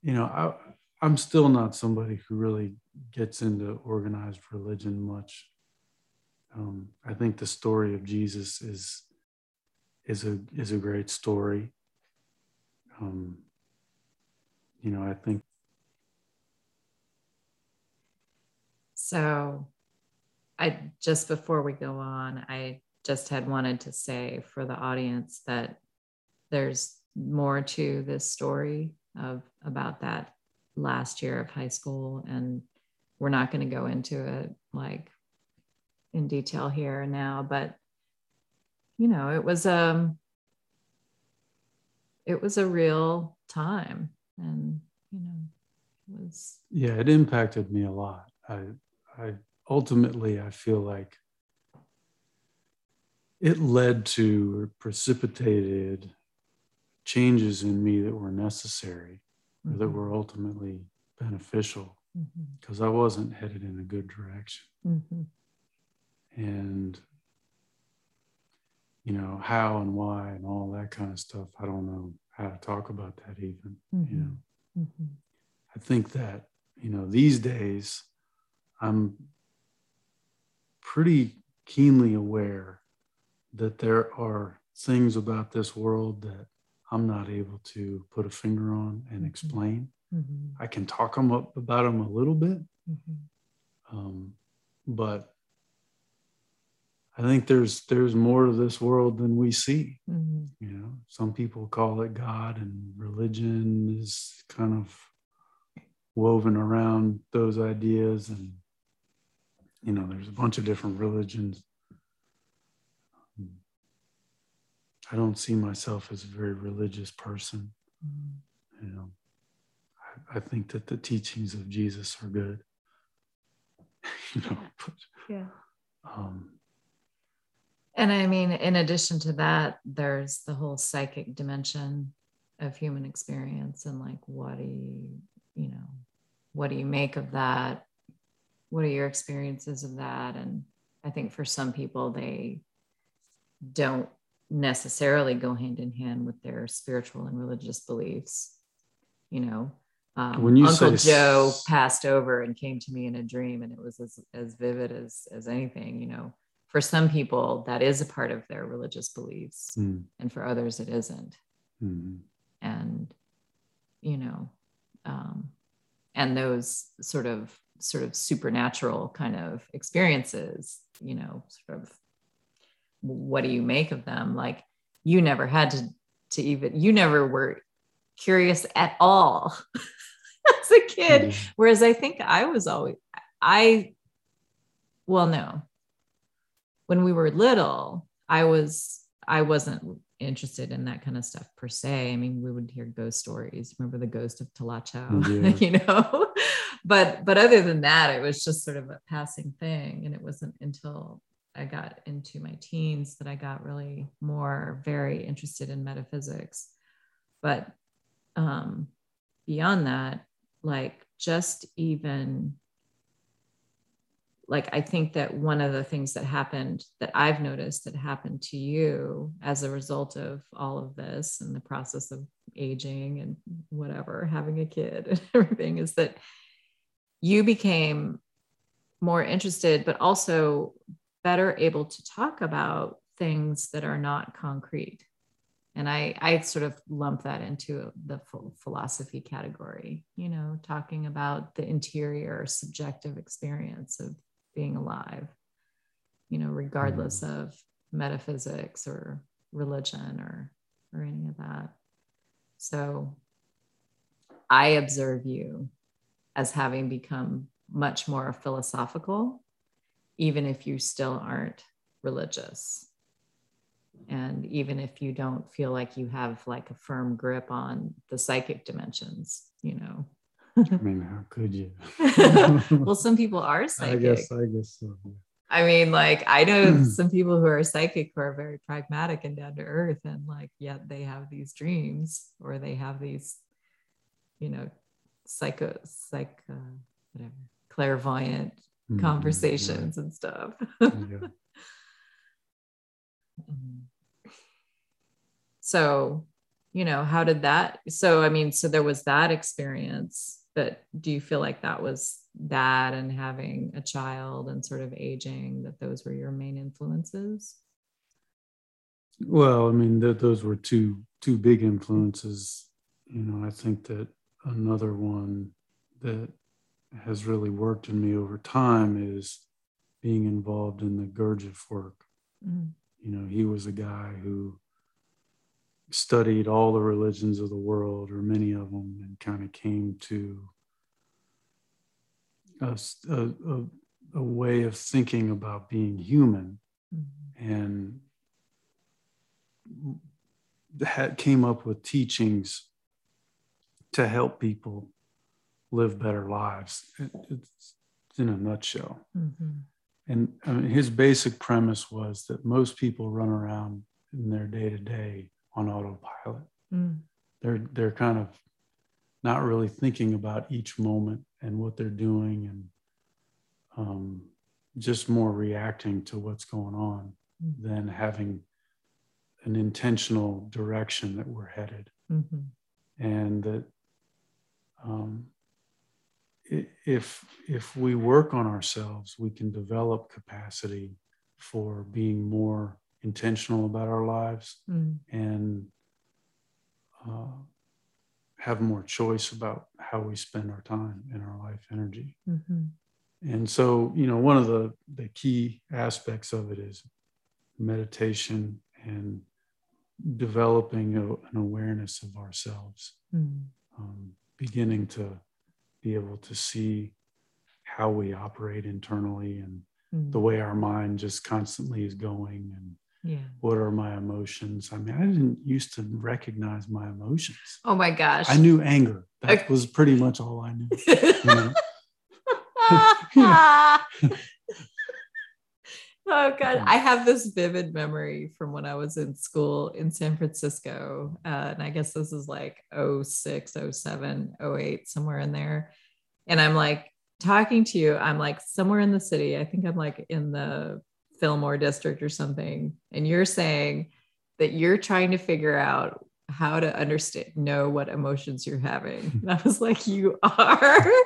you know, I, I'm still not somebody who really gets into organized religion much. Um, I think the story of Jesus is is a is a great story. Um, you know, I think so. I just before we go on, I just had wanted to say for the audience that there's more to this story of about that last year of high school and we're not going to go into it like in detail here now but you know it was um it was a real time and you know it was yeah it impacted me a lot i i ultimately i feel like it led to or precipitated changes in me that were necessary mm-hmm. that were ultimately beneficial because mm-hmm. I wasn't headed in a good direction. Mm-hmm. And, you know, how and why and all that kind of stuff, I don't know how to talk about that even, you mm-hmm. know. Mm-hmm. I think that, you know, these days I'm pretty keenly aware that there are things about this world that I'm not able to put a finger on and mm-hmm. explain. Mm-hmm. I can talk them up about them a little bit, mm-hmm. um, but I think there's there's more to this world than we see. Mm-hmm. You know, some people call it God, and religion is kind of woven around those ideas, and you know, there's a bunch of different religions I don't see myself as a very religious person. Mm-hmm. You know, I, I, think that the teachings of Jesus are good. you know, but, yeah. Um, and I mean, in addition to that, there's the whole psychic dimension of human experience and like, what do you, you know, what do you make of that? What are your experiences of that? And I think for some people, they don't necessarily go hand in hand with their spiritual and religious beliefs. You know, um, when you Uncle say... Joe passed over and came to me in a dream, and it was as, as vivid as as anything. You know, for some people that is a part of their religious beliefs, mm. and for others it isn't. Mm. And you know, um, and those sort of sort of supernatural kind of experiences, you know, sort of what do you make of them like you never had to to even you never were curious at all as a kid mm-hmm. whereas i think i was always i well no when we were little i was i wasn't interested in that kind of stuff per se. I mean we would hear ghost stories. Remember the ghost of Talacho yeah. you know? But but other than that it was just sort of a passing thing. And it wasn't until I got into my teens that I got really more very interested in metaphysics. But um, beyond that, like just even like I think that one of the things that happened that I've noticed that happened to you as a result of all of this and the process of aging and whatever, having a kid and everything is that you became more interested, but also better able to talk about things that are not concrete. And I, I sort of lump that into the philosophy category, you know, talking about the interior subjective experience of being alive, you know, regardless mm. of metaphysics or religion or, or any of that. So I observe you as having become much more philosophical even if you still aren't religious and even if you don't feel like you have like a firm grip on the psychic dimensions you know I mean, how could you? well some people are psychic I guess, I guess so. I mean, like I know some people who are psychic who are very pragmatic and down to earth, and like yet they have these dreams or they have these, you know, psycho psych uh, whatever clairvoyant Mhm, conversations and stuff. yeah. Mhm. so, you know, how did that? So, I mean, so there was that experience, but do you feel like that was that and having a child and sort of aging that those were your main influences? Well, I mean, th- those were two two big influences. You know, I think that another one that has really worked in me over time is being involved in the Gurdjieff work. Mm. You know, he was a guy who studied all the religions of the world, or many of them, and kind of came to a way of thinking about being human Mhm. and had came up with teachings to help people live better lives. It- it's in a nutshell. Mhm. And I mean, his basic premise was that most people run around in their day to day on autopilot. Mm. They're they're kind of not really thinking about each moment and what they're doing, and um, just more reacting to what's going on Mhm. than having an intentional direction that we're headed, Mhm. and that um, if if we work on ourselves, we can develop capacity for being more intentional about our lives Mm. and uh, have more choice about how we spend our time and our life energy. Mhm. And so, you know, one of the, the key aspects of it is meditation and developing a, an awareness of ourselves, Mm. um, beginning to be able to see how we operate internally and Mm. the way our mind just constantly is going and Yeah. what are my emotions i mean i didn't used to recognize my emotions Oh my gosh. i knew anger that Okay. was pretty much all i knew know? oh god i have this vivid memory from when i was in school in san francisco uh, and i guess this is like 06 07 08 somewhere in there and i'm like talking to you i'm like somewhere in the city i think i'm like in the fillmore district or something and you're saying that you're trying to figure out how to understand know what emotions you're having. Hmm. And i was like you are?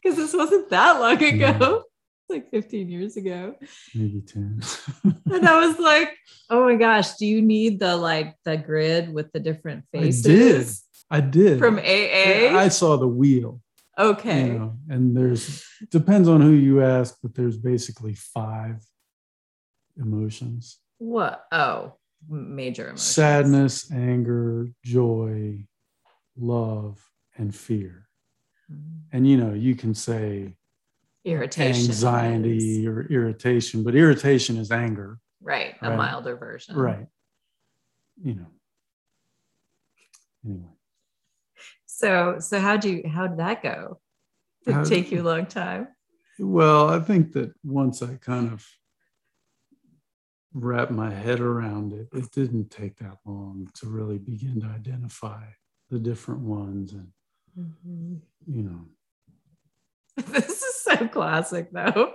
Because this wasn't that long ago. It's like 15 years ago. Maybe 10 and i was like oh my gosh do you need the like the grid with the different faces? I did. i did. From aa i saw the wheel. Okay. You know, and there's depends on who you ask but there's basically five emotions. What? Oh major emotions. Sadness anger joy love and fear. Mhm. and you know you can say irritation anxiety or irritation, but irritation is anger, right a Right. milder version. Right? You know. Anyway, so so how do you how did that go? Did How- it take you a long time? Well, I think that once I kind of wrapped my head around it, it didn't take that long to really begin to identify the different ones, and Mhm. you know, this is so classic though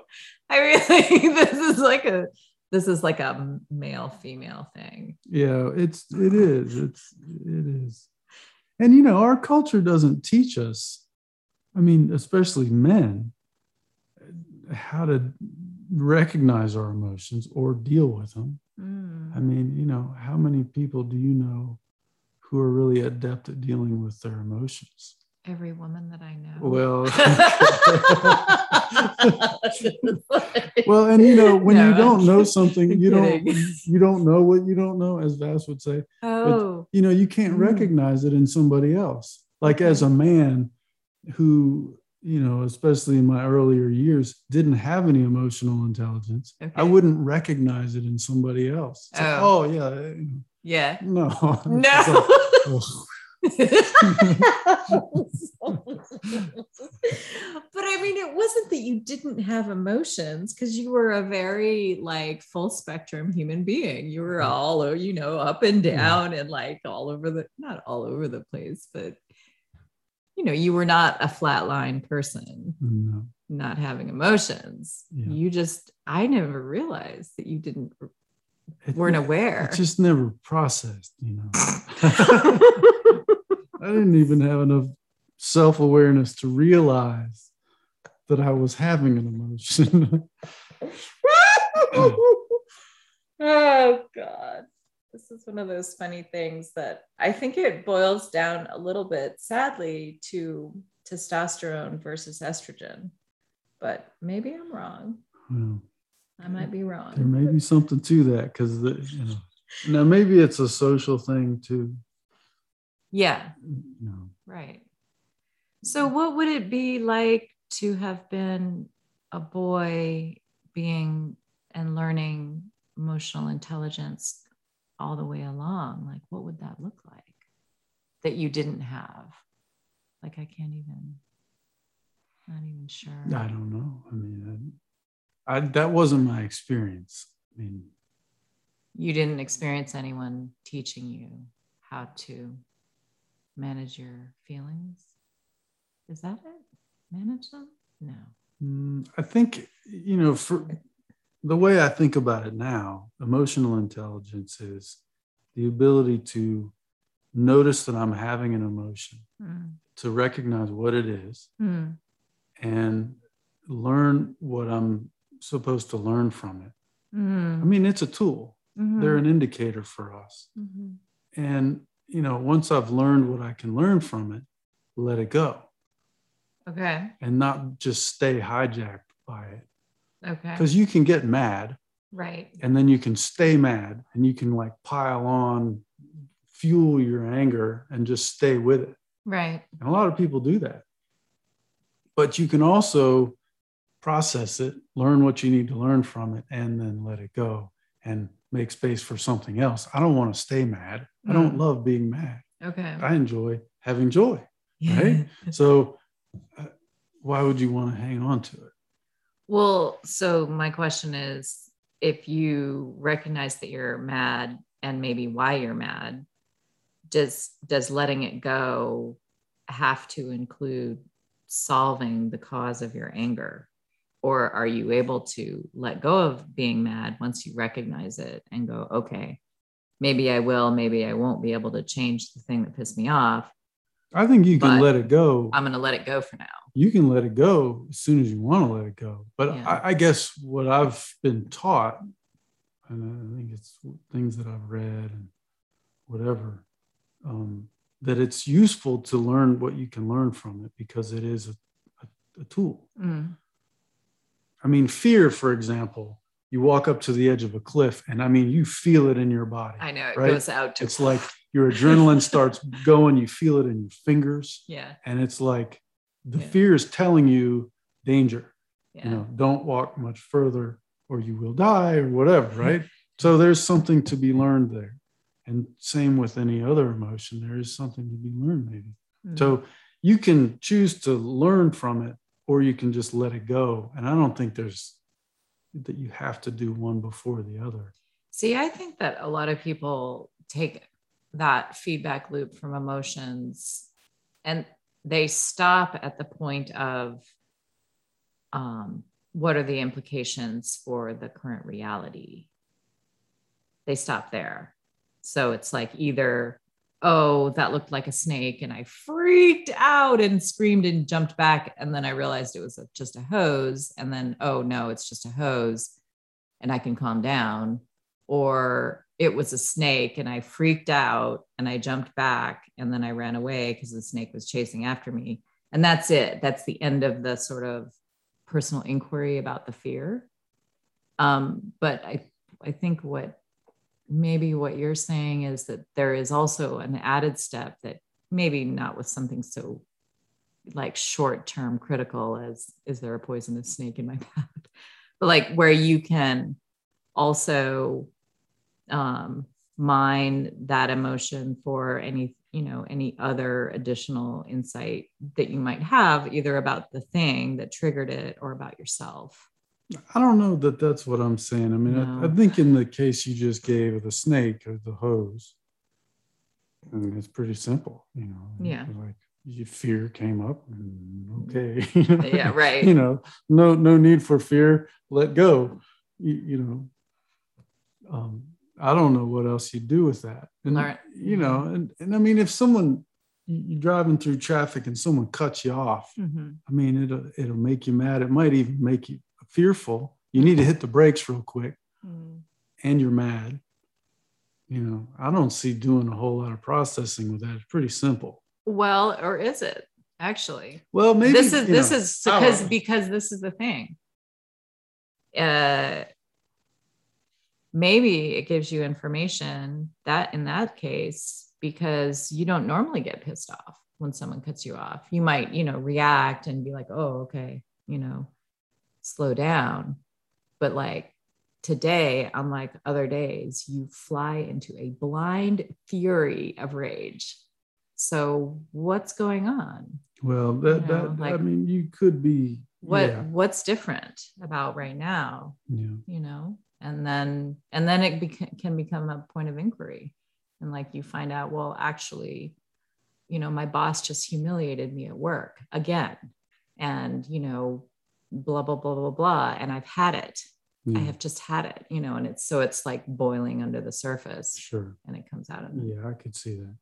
i mean like, this is like a this is like a male female thing yeah, it's it is, it's it is, and you know, our culture doesn't teach us. I mean, especially men, how to recognize our emotions or deal with them. Mm. I mean, you know, how many people do you know who are really adept at dealing with their emotions? every woman that i know Well, well, and you know, when No, you don't know something, you don't you don't know what you don't know, as Vasse would say. oh You know, you can't Mm. recognize it in somebody else. Like as a man who you know, especially in my earlier years, didn't have any emotional intelligence, Okay. I wouldn't recognize it in somebody else. It's like, Oh. oh, yeah. Eh, yeah. No. No. but I mean, it wasn't that you didn't have emotions because you were a very like full spectrum human being. You were all, you know, up and Yeah. down and like all over the, not all over the place, but you know, you were not a flatline person, no. not having emotions. Yeah. You just, I never realized that you didn't, It- weren't aware. It just never processed, you know. I didn't even have enough self awareness to realize that I was having an emotion. oh god this is one of those funny things that i think it boils down a little bit sadly to testosterone versus estrogen. But maybe i'm wrong. Well, i might be wrong. there may be something to that because you know now maybe it's a social thing too. yeah. You know, right. So what would it be like to have been a boy being and learning emotional intelligence all the way along like what would that look like that you didn't have? Like i can't even not even sure. I don't know. I mean, I, I that wasn't my experience. I mean, you didn't experience anyone teaching you how to manage your feelings? Is that it? Manage them? No. Mm, I think, you know, for the way I think about it now, emotional intelligence is the ability to notice that I'm having an emotion, Mm. to recognize what it is, Mm. and learn what I'm supposed to learn from it. Mm. I mean, it's a tool, Mhm. they're an indicator for us. Mhm. And, you know, once I've learned what I can learn from it, let it go okay and not just stay hijacked by it. Okay. Because you can get mad right. and then you can stay mad and you can like pile on fuel your anger and just stay with it. Right. And a lot of people do that. But you can also process it learn what you need to learn from it and then let it go and make space for something else. I don't want to stay mad. I don't Mm. love being mad. Okay. I enjoy having joy right? so uh, why would you want to hang on to it Well, so my question is if you recognize that you're mad and maybe why you're mad, does does letting it go have to include solving the cause of your anger? Or are you able to let go of being mad once you recognize it and go, okay, maybe I will, maybe I won't be able to change the thing that pissed me off. I think you can But let it go I'm going to let it go for now. you can let it go as soon as you want to let it go. But Yeah. I, I guess what I've been taught, and I think it's things that I've read and whatever, um, that it's useful to learn what you can learn from it because it is a, a, a tool. Mm. I mean, fear, for example, you walk up to the edge of a cliff and I mean, you feel it in your body. I know it Right? goes out to It's like your adrenaline starts going, you feel it in your fingers, yeah, and it's like the Yeah. fear is telling you danger. Yeah. you know don't walk much further or you will die or whatever right? So there's something to be learned there. And same with any other emotion there is something to be learned maybe. Mm. so you can choose to learn from it or you can just let it go. And i don't think there's that you have to do one before the other. See, I think that a lot of people take that feedback loop from emotions and they stop at the point of um, what are the implications for the current reality? They stop there. So it's like either, oh, that looked like a snake, and I freaked out and screamed and jumped back. And then I realized it was just a hose. And then, oh, no, it's just a hose, and I can calm down or it was a snake and I freaked out and I jumped back and then I ran away because the snake was chasing after me. And that's it. That's the end of the sort of personal inquiry about the fear. Um, but I, I think what maybe what you're saying is that there is also an added step that maybe not with something so like short term critical as is there a poisonous snake in my path but like where you can also um, mine that emotion for any you know any other additional insight that you might have either about the thing that triggered it or about yourself I don't know that that's what I'm saying. I mean, No. I, I think in the case you just gave of the snake or the hose, I mean, it's pretty simple, you know. Yeah. Like your fear came up, and okay, Yeah, right. You know, no, no need for fear. Let go. You, you know, um, I don't know what else you do with that, and Learn- you know, and and I mean, if someone you- you're driving through traffic and someone cuts you off, Mhm. I mean, it'll it'll make you mad. It might even make you fearful. You need to hit the brakes real quick, Mm. and you're mad. You know, I don't see doing a whole lot of processing with that. It's pretty simple. well or is it actually Well, maybe this is this know, is because because this is the thing uh maybe it gives you information that in that case because you don't normally get pissed off when someone cuts you off. You might you know react and be like oh okay you know slow down. But like today unlike other days you fly into a blind fury of rage. So what's going on? Well, that you know, that like- I mean, you could be what yeah, what's different about right now? Yeah. you know and then and then it bec- can become a point of inquiry. And like you find out well actually you know my boss just humiliated me at work again. And you know blah blah blah blah blah. And i've had it. Yeah, i hmm. have just had it you know and it's so it's like boiling under the surface. Sure. and it comes out of it Yeah, I could see that.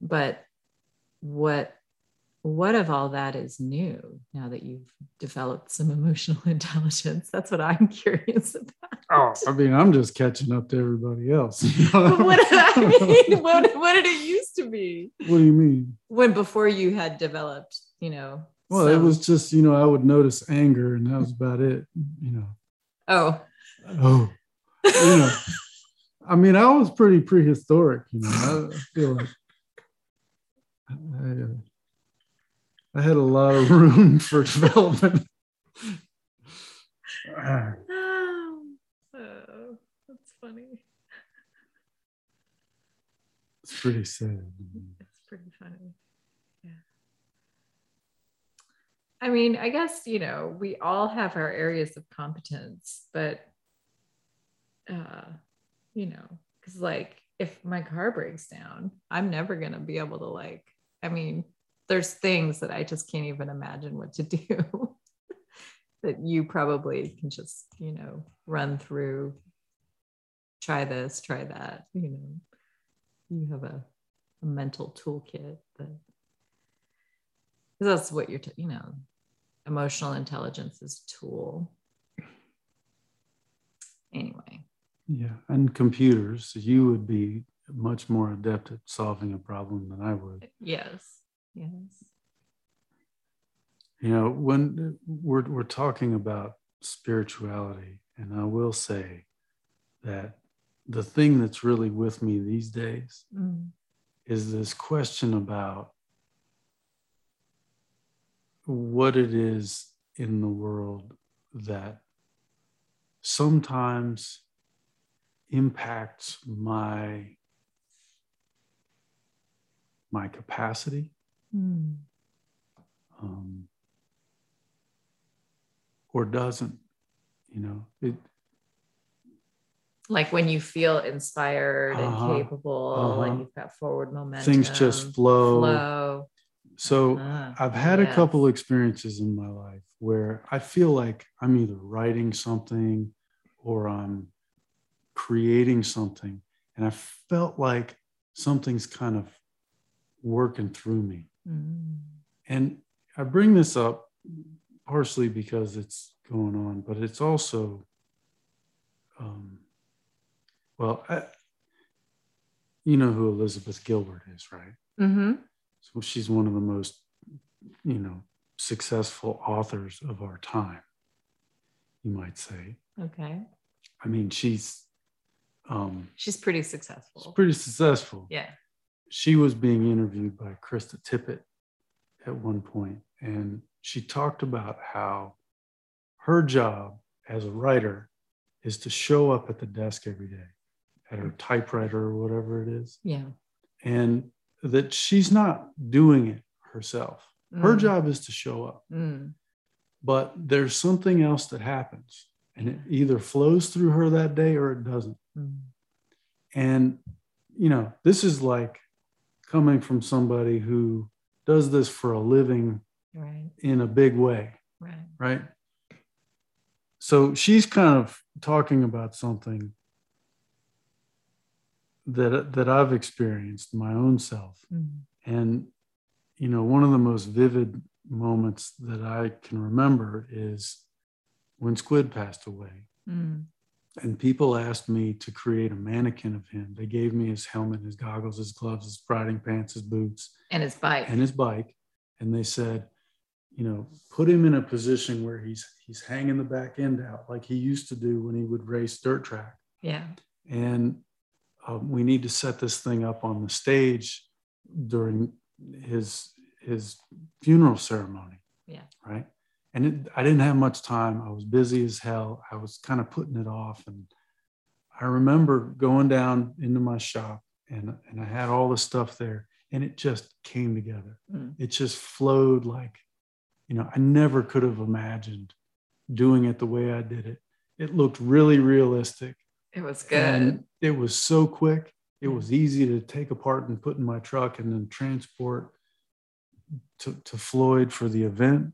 but what what of all that is new now that you've developed some emotional intelligence that's what i'm curious about Oh, I mean, I'm just catching up to everybody else. What did I mean? What, what did it used to be What do you mean? when before you had developed, you know? Well, it was just, you know, I would notice anger and that was about it, you know. oh, Oh, you know, I mean, I was pretty prehistoric, you know. I feel like I, uh, I had a lot of room for development. Oh, that's funny. It's pretty sad. It's pretty funny. Yeah. I mean, I guess, you know, we all have our areas of competence, but, uh, you know, because like if my car breaks down, I'm never going to be able to, like, I mean, there's things that I just can't even imagine what to do that you probably can just, you know, run through, try this, try that, you know you have a, a mental toolkit that that's what you're t- you know emotional intelligence is a tool anyway Yeah. And computers, you would be much more adept at solving a problem than I would. yes yes You know, when we're, we're talking about spirituality, and I will say that the thing that's really with me these days Mm. is this question about what it is in the world that sometimes impacts my my capacity Mm. um, or doesn't you know it like when you feel inspired Uh-huh. and capable Uh-huh. and you've got forward momentum things just flow flow so Uh-huh. I've had a couple experiences in my life where I feel like I'm either writing something or I'm creating something. And I felt like something's kind of working through me. Mm. And I bring this up partially because it's going on, but it's also, um, well, I, you know who Elizabeth Gilbert is, right? Mm-hmm. So she's one of the most, you know, successful authors of our time, you might say. okay I mean, she's um, she's pretty successful. she's pretty successful. yeah she was being interviewed by Krista Tippett at one point, and she talked about how her job as a writer is to show up at the desk every day at her typewriter or whatever it is. Yeah. And that she's not doing it herself. Her Mm. job is to show up, Mm. but there's something else that happens and it either flows through her that day or it doesn't. Mm. And, you know, this is like coming from somebody who does this for a living Right. in a big way, Right. right? So she's kind of talking about something that that I've experienced my own self. Mm. And, you know, one of the most vivid moments that I can remember is when Squid passed away. Mm. And people asked me to create a mannequin of him. They gave me his helmet, his goggles, his gloves, his riding pants, his boots, And his bike. and his bike. And they said, you know, put him in a position where he's he's hanging the back end out like he used to do when he would race dirt track. yeah. And um, we need to set this thing up on the stage during his his funeral ceremony. Yeah. Right. And it, I didn't have much time. I was busy as hell. I was kind of putting it off. And I remember going down into my shop and, and I had all the stuff there and it just came together. Mm. It just flowed like, you know, I never could have imagined doing it the way I did it. It looked really realistic. It was good. And it was so quick. It was easy to take apart and put in my truck and then transport to, to Floyd for the event.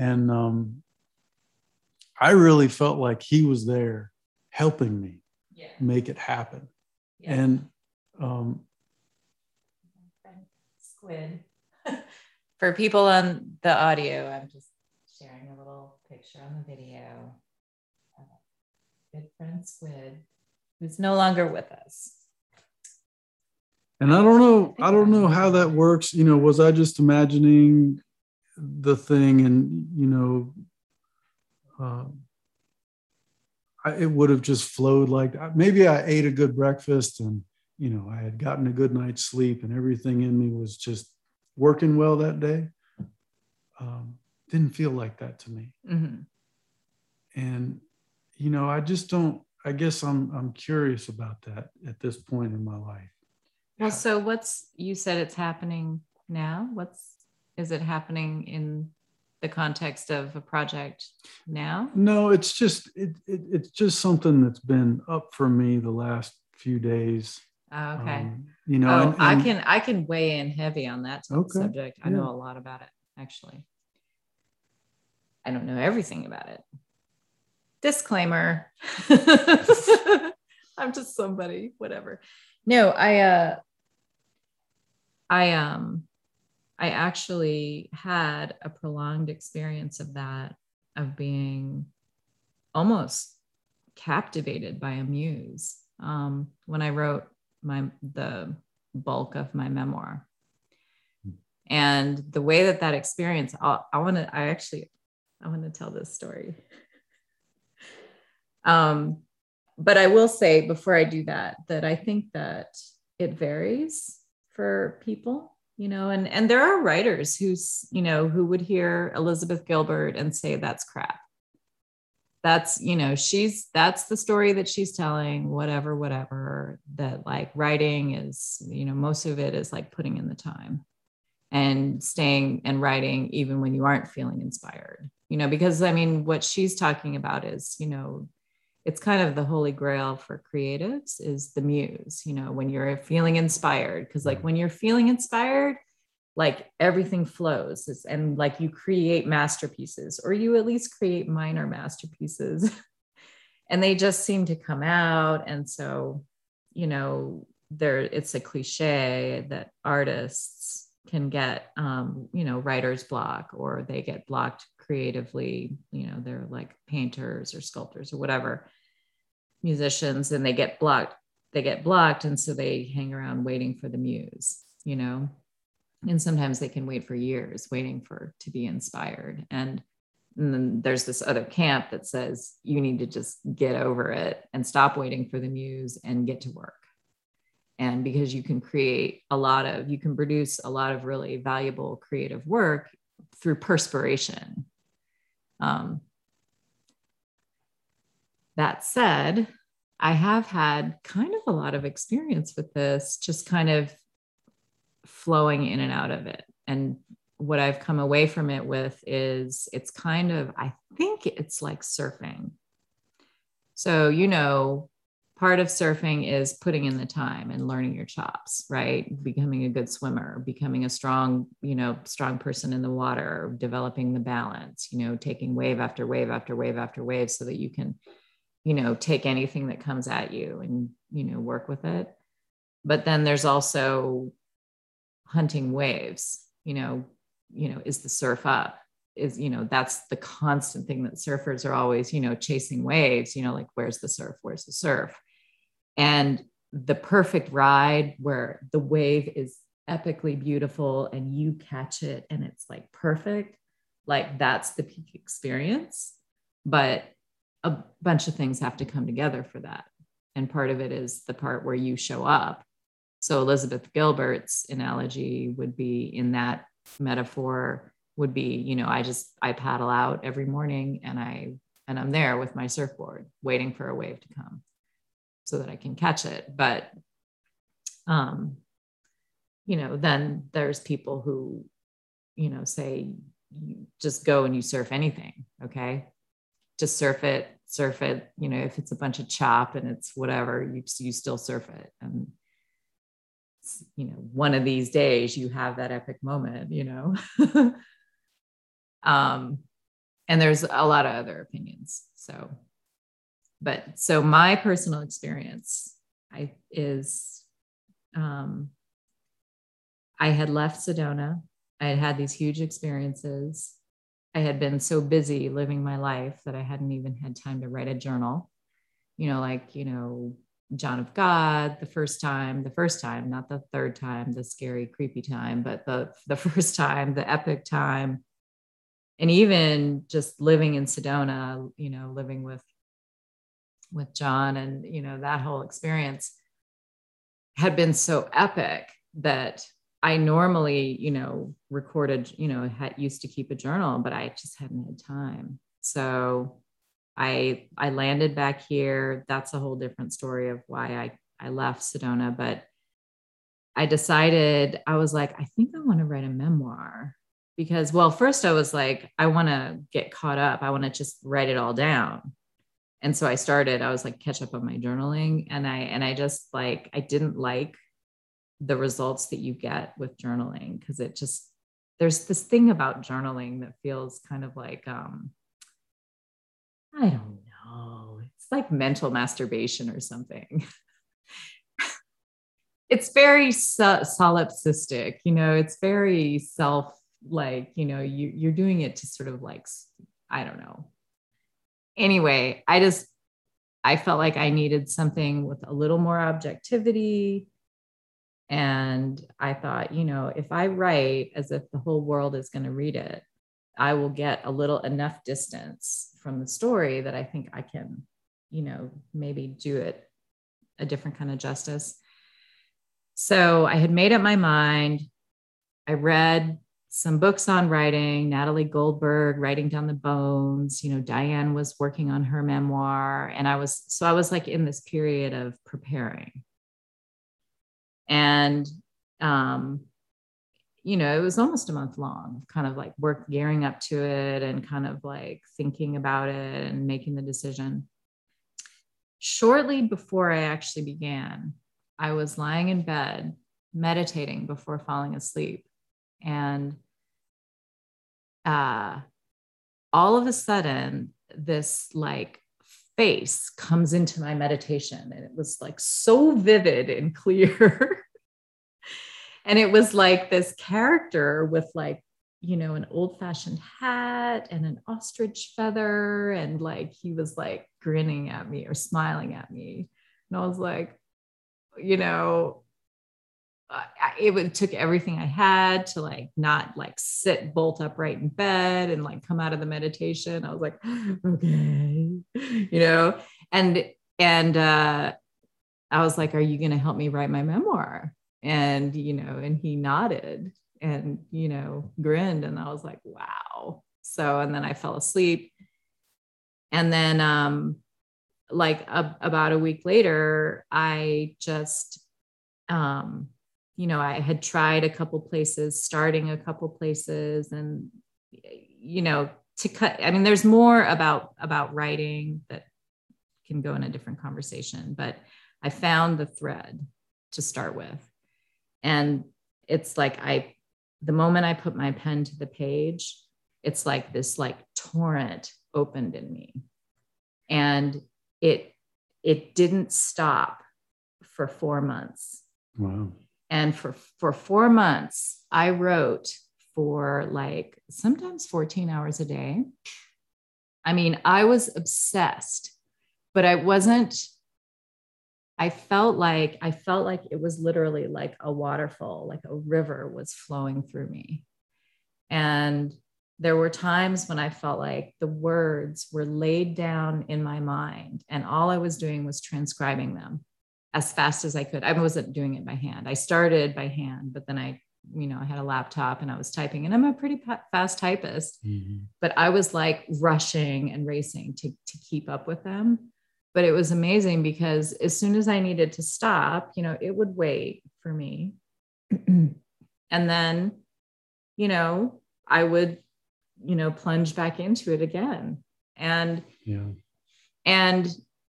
And um, I really felt like he was there helping me yeah. make it happen. yeah. And um, squid. For people on the audio, I'm just sharing a little picture on the video good friend Squid, who's no longer with us. and I don't know, I don't know how that works. You know, was I just imagining the thing and, you know, um, I, it would have just flowed like maybe I ate a good breakfast and you know I had gotten a good night's sleep and everything in me was just working well that day. Um, didn't feel like that to me, Mhm. and you know I just don't. I guess I'm I'm curious about that at this point in my life. Well, so what's you said it's happening now? What's is it happening in the context of a project now? No, it's just it, it it's just something that's been up for me the last few days. Oh, okay. Um, you know, oh, and- I can I can weigh in heavy on that Okay, subject. I yeah. know a lot about it actually. I don't know everything about it. Disclaimer. I'm just somebody, whatever. No, I uh I um I actually had a prolonged experience of that of being almost captivated by a muse um, when I wrote my the bulk of my memoir. And the way that that experience, I'll, I want to, I actually, I want to tell this story. um, but I will say before I do that, that I think that it varies for people, you know, and and there are writers who's, you know, who would hear Elizabeth Gilbert and say that's crap. That's you know she's that's the story that she's telling whatever whatever that like writing is you know most of it is like putting in the time and staying and writing even when you aren't feeling inspired you know because i mean what she's talking about is you know it's kind of the holy grail for creatives is the muse you know when you're feeling inspired because like mm-hmm. when you're feeling inspired like everything flows It's- and like you create masterpieces or you at least create minor masterpieces. And they just seem to come out and so you know there it's a cliche that artists can get um, you know writer's block or they get blocked creatively you know they're like painters or sculptors or whatever musicians and they get blocked they get blocked and so they hang around waiting for the muse you know? And sometimes they can wait for years waiting for to be inspired. And, and then there's this other camp that says you need to just get over it and stop waiting for the muse and get to work and because you can create a lot of you can produce a lot of really valuable creative work through perspiration. Um, that said i have had kind of a lot of experience with this just kind of flowing in and out of it. And what i've come away from it with is it's kind of i think it's like surfing. So you know part of surfing is putting in the time and learning your chops right? Becoming a good swimmer becoming a strong you know strong person in the water developing the balance you know taking wave after wave after wave after wave so that you can you know take anything that comes at you and you know work with it. But then there's also hunting waves you know you know is the surf up? Is you know that's the constant thing that surfers are always you know chasing waves you know like where's the surf? Where's the surf and the perfect ride where the wave is epically beautiful and you catch it and it's like perfect like that's the peak experience. But a bunch of things have to come together for that. And part of it is the part where you show up. So elizabeth gilbert's analogy would be in that metaphor would be you know i just i paddle out every morning and i and i'm there with my surfboard waiting for a wave to come so that I can catch it. But, um, you know, then there's people who, you know, say, just go and you surf anything. Okay. Just surf it, surf it. You know, if it's a bunch of chop and it's whatever, you, you still surf it. And, you know, one of these days you have that epic moment, you know. um, and there's a lot of other opinions. So, but so my personal experience I, is um, I had left Sedona. I had had these huge experiences. I had been so busy living my life that I hadn't even had time to write a journal. You know, like, you know, John of God the first time, the first time, not the third time, the scary, creepy time, but the, the first time, the epic time. And even just living in Sedona, you know, living with with John and you know that whole experience had been so epic that I normally, you know, recorded, you know, had used to keep a journal, but I just hadn't had time. So I I landed back here. That's a whole different story of why I I left Sedona, but I decided I was like, I think I want to write a memoir because well, first I was like, I want to get caught up. I want to just write it all down and so i started i was like catch up on my journaling and i and i just like i didn't like the results that you get with journaling because it just there's this thing about journaling that feels kind of like um i don't know it's like mental masturbation or something. It's very so- solipsistic you know it's very self like you know you you're doing it to sort of like i don't know anyway, I just I felt like I needed something with a little more objectivity. And I thought, you know, if I write as if the whole world is going to read it, I will get a little enough distance from the story that I think I can, you know, maybe do it a different kind of justice. So I had made up my mind. I read some books on writing, Natalie Goldberg, Writing Down the Bones, you know, Diane was working on her memoir. And I was, so I was like in this period of preparing. And, um, you know, it was almost a month long, kind of like work gearing up to it and kind of like thinking about it and making the decision. Shortly before I actually began, I was lying in bed meditating before falling asleep and uh, all of a sudden, this like face comes into my meditation, and it was like so vivid and clear. and it was like this character with like you know an old fashioned hat and an ostrich feather and like he was like grinning at me or smiling at me and i was like you know it took everything I had to like not like sit bolt upright in bed and like come out of the meditation. I was like, okay, you know, and and uh, I was like, Are you going to help me write my memoir? And, you know, and he nodded and, you know, grinned. And I was like, Wow. So, and then I fell asleep. And then, um, like a, about a week later, I just, um, you know, I had tried a couple places, starting a couple places, and you know, to cut. I mean, there's more about about writing that can go in a different conversation, but I found the thread to start with, and it's like I, the moment I put my pen to the page, it's like this like torrent opened in me, and it it didn't stop for four months. Wow. And for for four months, I wrote for like sometimes 14 hours a day. I mean, I was obsessed, but I wasn't. I felt like I felt like it was literally like a waterfall, like a river was flowing through me. And there were times when I felt like the words were laid down in my mind, and all I was doing was transcribing them as fast as I could. I wasn't doing it by hand. I started by hand, but then I, you know, I had a laptop and I was typing, and I'm a pretty fast typist, mm-hmm. but I was like rushing and racing to, to keep up with them. But it was amazing because as soon as I needed to stop, you know, it would wait for me. and then, you know, I would you know plunge back into it again and yeah and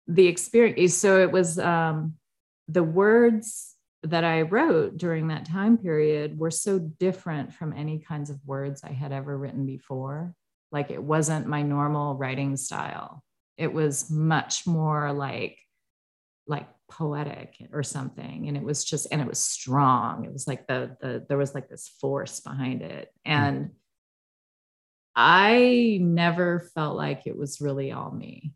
the experience so it was um the words that i wrote during that time period were so different from any kinds of words i had ever written before like it wasn't my normal writing style it was much more like like poetic or something and it was just and it was strong it was like the the there was like this force behind it hmm. and I never felt like it was really all me.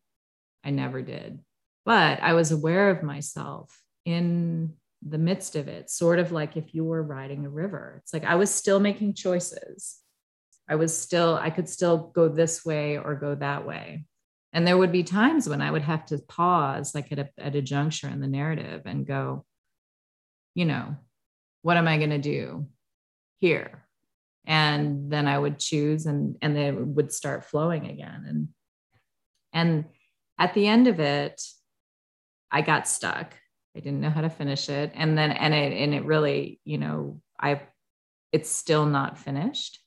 I never did. But I was aware of myself in the midst of it, sort of like if you were riding a river. It's like I was still making choices. I was still, I could still go this way or go that way. And there would be times when I would have to pause, like at a, at a juncture in the narrative, and go, you know, what am I going to do here? and then i would choose and and then it would start flowing again and and at the end of it i got stuck i didn't know how to finish it. And then and it and it really you know i it's still not finished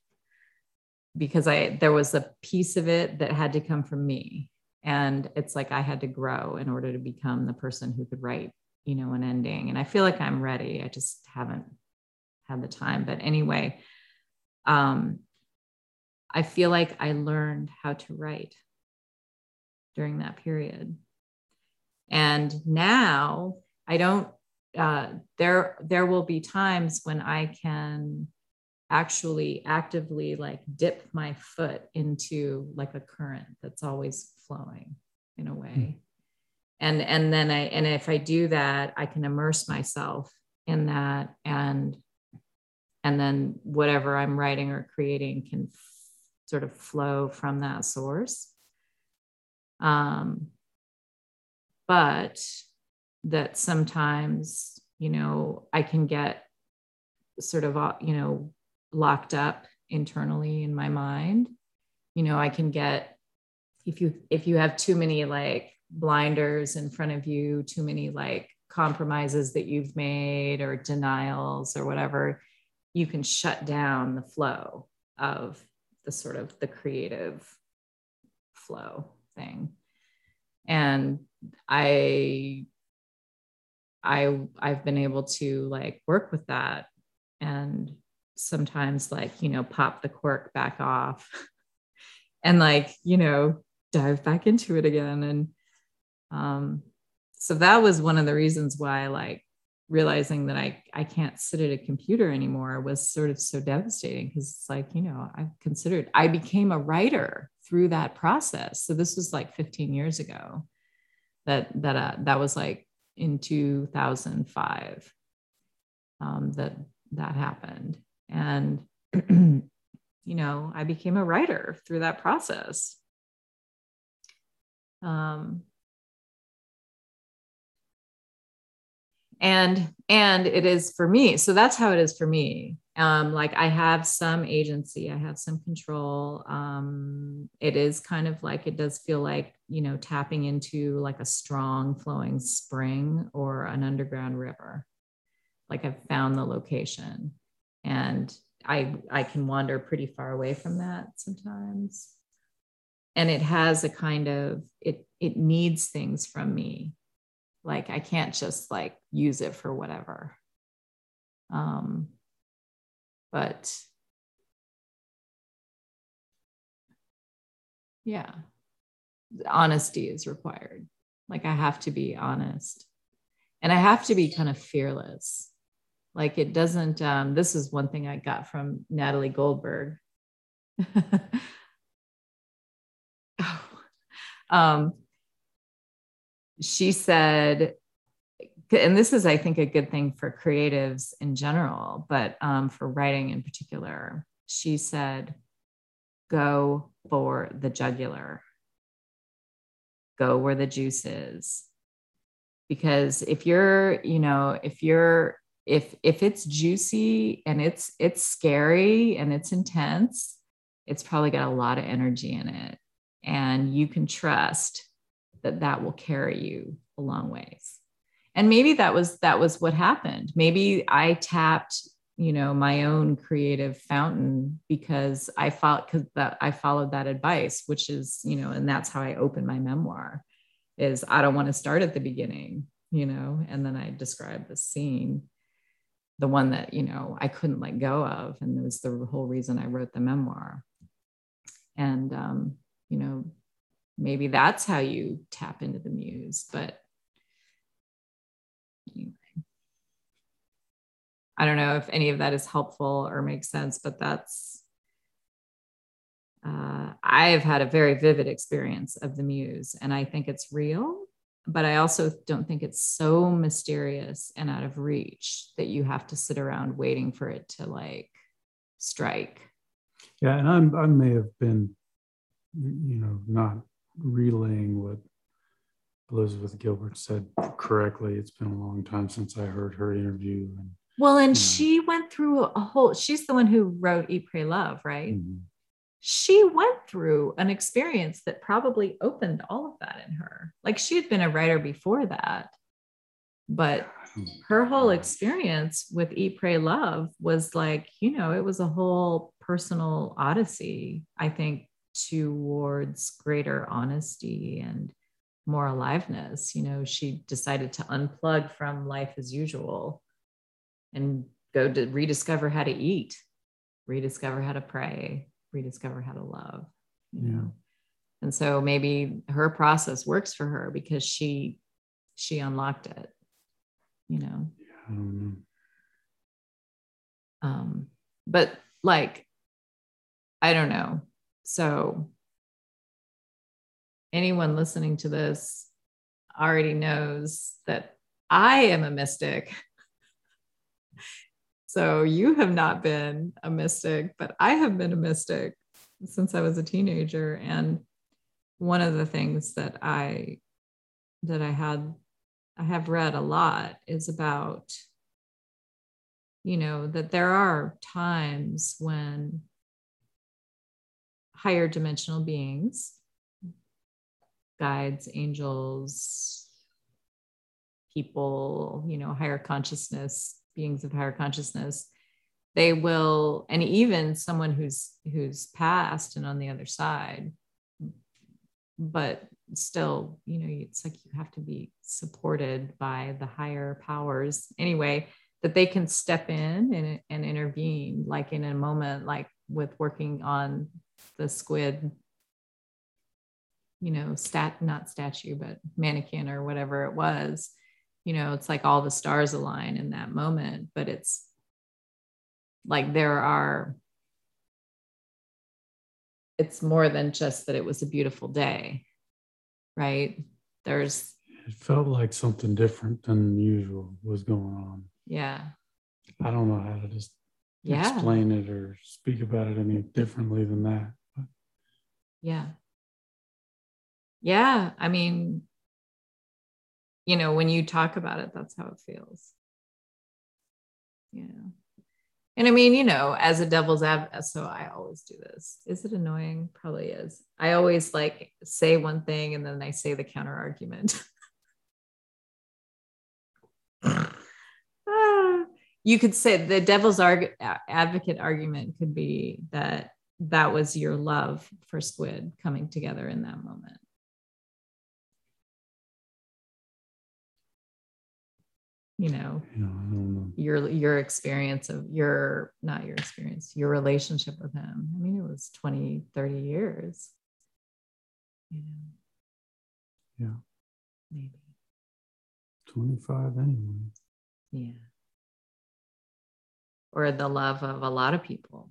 because i there was a piece of it that had to come from me. And it's like i had to grow in order to become the person who could write you know an ending. And i feel like i'm ready. I just haven't had the time. But anyway um, I feel like I learned how to write during that period. And now I don't, uh, there, there will be times when I can actually actively like dip my foot into like a current that's always flowing in a way. Mm. And, and then I, and if I do that, I can immerse myself in that and and then whatever i'm writing or creating can f- sort of flow from that source um, but that sometimes you know i can get sort of uh, you know locked up internally in my mind. You know i can get if you if you have too many like blinders in front of you too many like compromises that you've made or denials or whatever you can shut down the flow of the sort of the creative flow thing. And i i i've been able to like work with that and sometimes like you know pop the cork back off and like you know dive back into it again and um so that was one of the reasons why like realizing that I, I can't sit at a computer anymore was sort of so devastating because it's like, you know, I've considered, I became a writer through that process. So this was like 15 years ago that, that, uh, that was like in 2005 um, that that happened. And, you know, I became a writer through that process. Um, and and it is for me so that's how it is for me um like i have some agency i have some control um it is kind of like it does feel like you know tapping into like a strong flowing spring or an underground river. Like i've found the location and i i can wander pretty far away from that sometimes. And it has a kind of it it needs things from me. Like i can't just like use it for whatever. Um but yeah honesty is required. Like i have to be honest and i have to be kind of fearless. Like it doesn't um, this is one thing i got from natalie goldberg. Oh, um, she said, and this is, I think, a good thing for creatives in general, but um, for writing in particular, she said, go for the jugular, go where the juice is. Because if you're, you know, if you're, if if it's juicy and it's it's scary and it's intense, it's probably got a lot of energy in it. And you can trust that that will carry you a long ways and maybe that was that was what happened. Maybe i tapped you know my own creative fountain because i felt because that i followed that advice which is you know and that's how i opened my memoir is i don't want to start at the beginning you know and then i described the scene the one that you know i couldn't let go of and it was the whole reason i wrote the memoir. And um, you know maybe that's how you tap into the muse but anyway. i don't know if any of that is helpful or makes sense but that's uh, i've had a very vivid experience of the muse and i think it's real but i also don't think it's so mysterious and out of reach that you have to sit around waiting for it to like strike yeah and I'm, i may have been you know not relaying what Elizabeth Gilbert said correctly. It's been a long time since I heard her interview. And, well, and she went through a whole, she's the one who wrote Eat, Pray, Love, right? Mm-hmm. She went through an experience that probably opened all of that in her. Like she had been a writer before that, but her whole experience with Eat, Pray, Love was like, you know, it was a whole personal odyssey, I think, towards greater honesty and more aliveness. You know, she decided to unplug from life as usual and go to rediscover how to eat, rediscover how to pray, rediscover how to love. You yeah. know? And so maybe her process works for her because she she unlocked it, you know. Um, um but like, I don't know so, anyone listening to this already knows that I am a mystic. so, you have not been a mystic, but I have been a mystic since I was a teenager. And one of the things that I that I had I have read a lot is about you know that there are times when higher dimensional beings, guides, angels, people, you know, higher consciousness, beings of higher consciousness, they will, and even someone who's who's passed and on the other side, but still, you know, it's like you have to be supported by the higher powers anyway, that they can step in and, and intervene, like in a moment, like with working on the squid you know stat not statue but mannequin or whatever it was you know it's like all the stars align in that moment but it's like there are it's more than just that it was a beautiful day right there's it felt like something different than usual was going on yeah i don't know how to just yeah. explain it or speak about it any differently than that yeah. Yeah. I mean, you know, when you talk about it, that's how it feels. Yeah. And I mean, you know, as a devil's advocate, uh, so I always do this. Is it annoying? Probably is. I always like say one thing and then I say the counter argument. you could say the devil's arg- advocate argument could be that that was your love for squid coming together in that moment. You know, your your experience of your not your experience your relationship with him. I mean it was 20 30 years. You know. Yeah. Maybe. 25 anyway. Yeah. Or the love of a lot of people.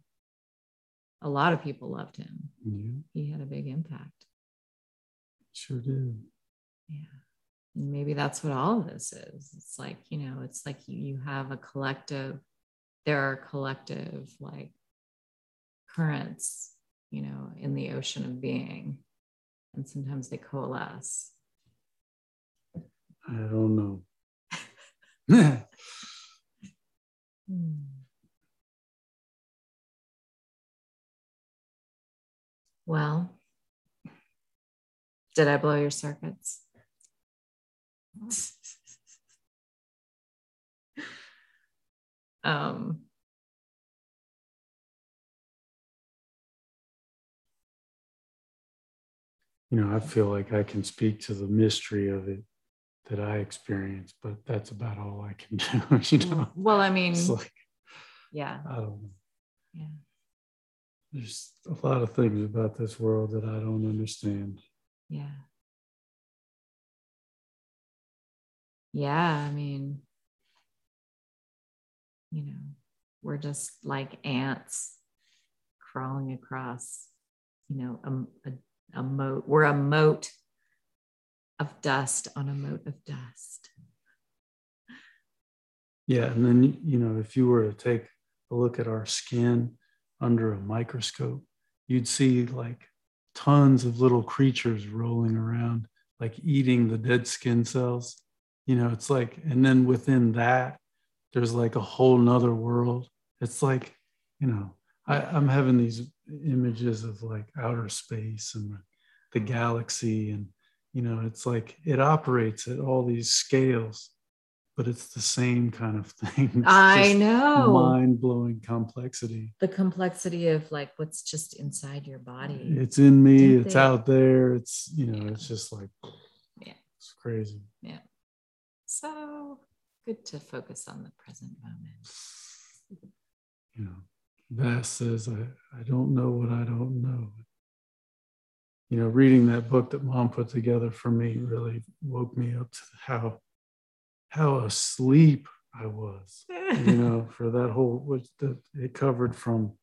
A lot of people loved him. Yeah. He had a big impact. Sure did. Yeah maybe that's what all of this is. It's like you know it's like you, you have a collective there are collective like currents you know in the ocean of being and sometimes they coalesce. I don't know. Hmm. well did i blow your circuits um, you know, I feel like I can speak to the mystery of it that I experience, but that's about all I can do. You know, well, I mean, like, yeah, I don't know. Yeah. There's a lot of things about this world that I don't understand. Yeah. Yeah, I mean, you know, we're just like ants crawling across, you know, a, a, a moat. We're a mote of dust on a mote of dust. Yeah. And then, you know, if you were to take a look at our skin under a microscope, you'd see like tons of little creatures rolling around, like eating the dead skin cells you know it's like and then within that there's like a whole nother world. It's like you know I, i'm having these images of like outer space and the galaxy and you know it's like it operates at all these scales but it's the same kind of thing. I know. mind-blowing complexity. The complexity of like what's just inside your body. It's in me Didn't it's they? out there it's you know yeah. it's just like yeah. it's crazy. Yeah so good to focus on the present moment. You know, Vasse says, I, I don't know what I don't know. You know, reading that book that mom put together for me really woke me up to how how asleep I was. you know, for that whole which that it covered from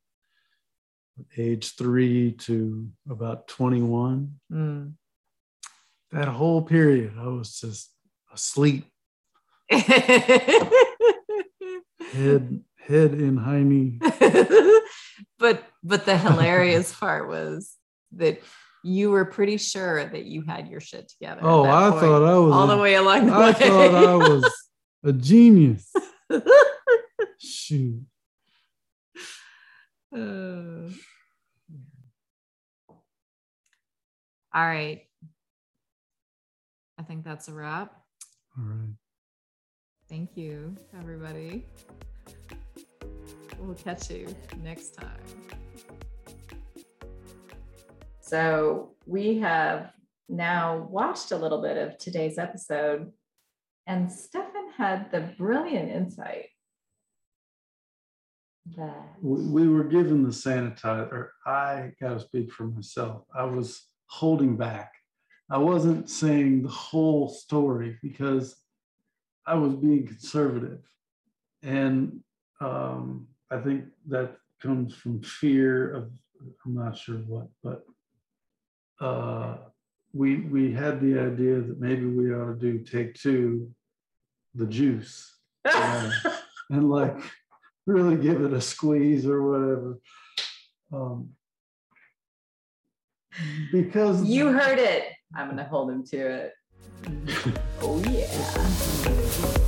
age three to about 21. Mm. That whole period, I was just asleep head head in hiney. but but the hilarious part was that you were pretty sure that you had your shit together. Oh, I point, thought I was all a, the way along the I way. I thought I was a genius. Shoot. Uh, all right. I think that's a wrap. All right. Thank you, everybody. We'll catch you next time. So, we have now watched a little bit of today's episode, and Stefan had the brilliant insight that we were given the sanitizer. I got to speak for myself. I was holding back. I wasn't saying the whole story because I was being conservative. And um, I think that comes from fear of, I'm not sure what, but uh, we, we had the idea that maybe we ought to do take two, the juice, uh, and like really give it a squeeze or whatever. Um, because you heard it. I'm going to hold him to it. oh, yeah.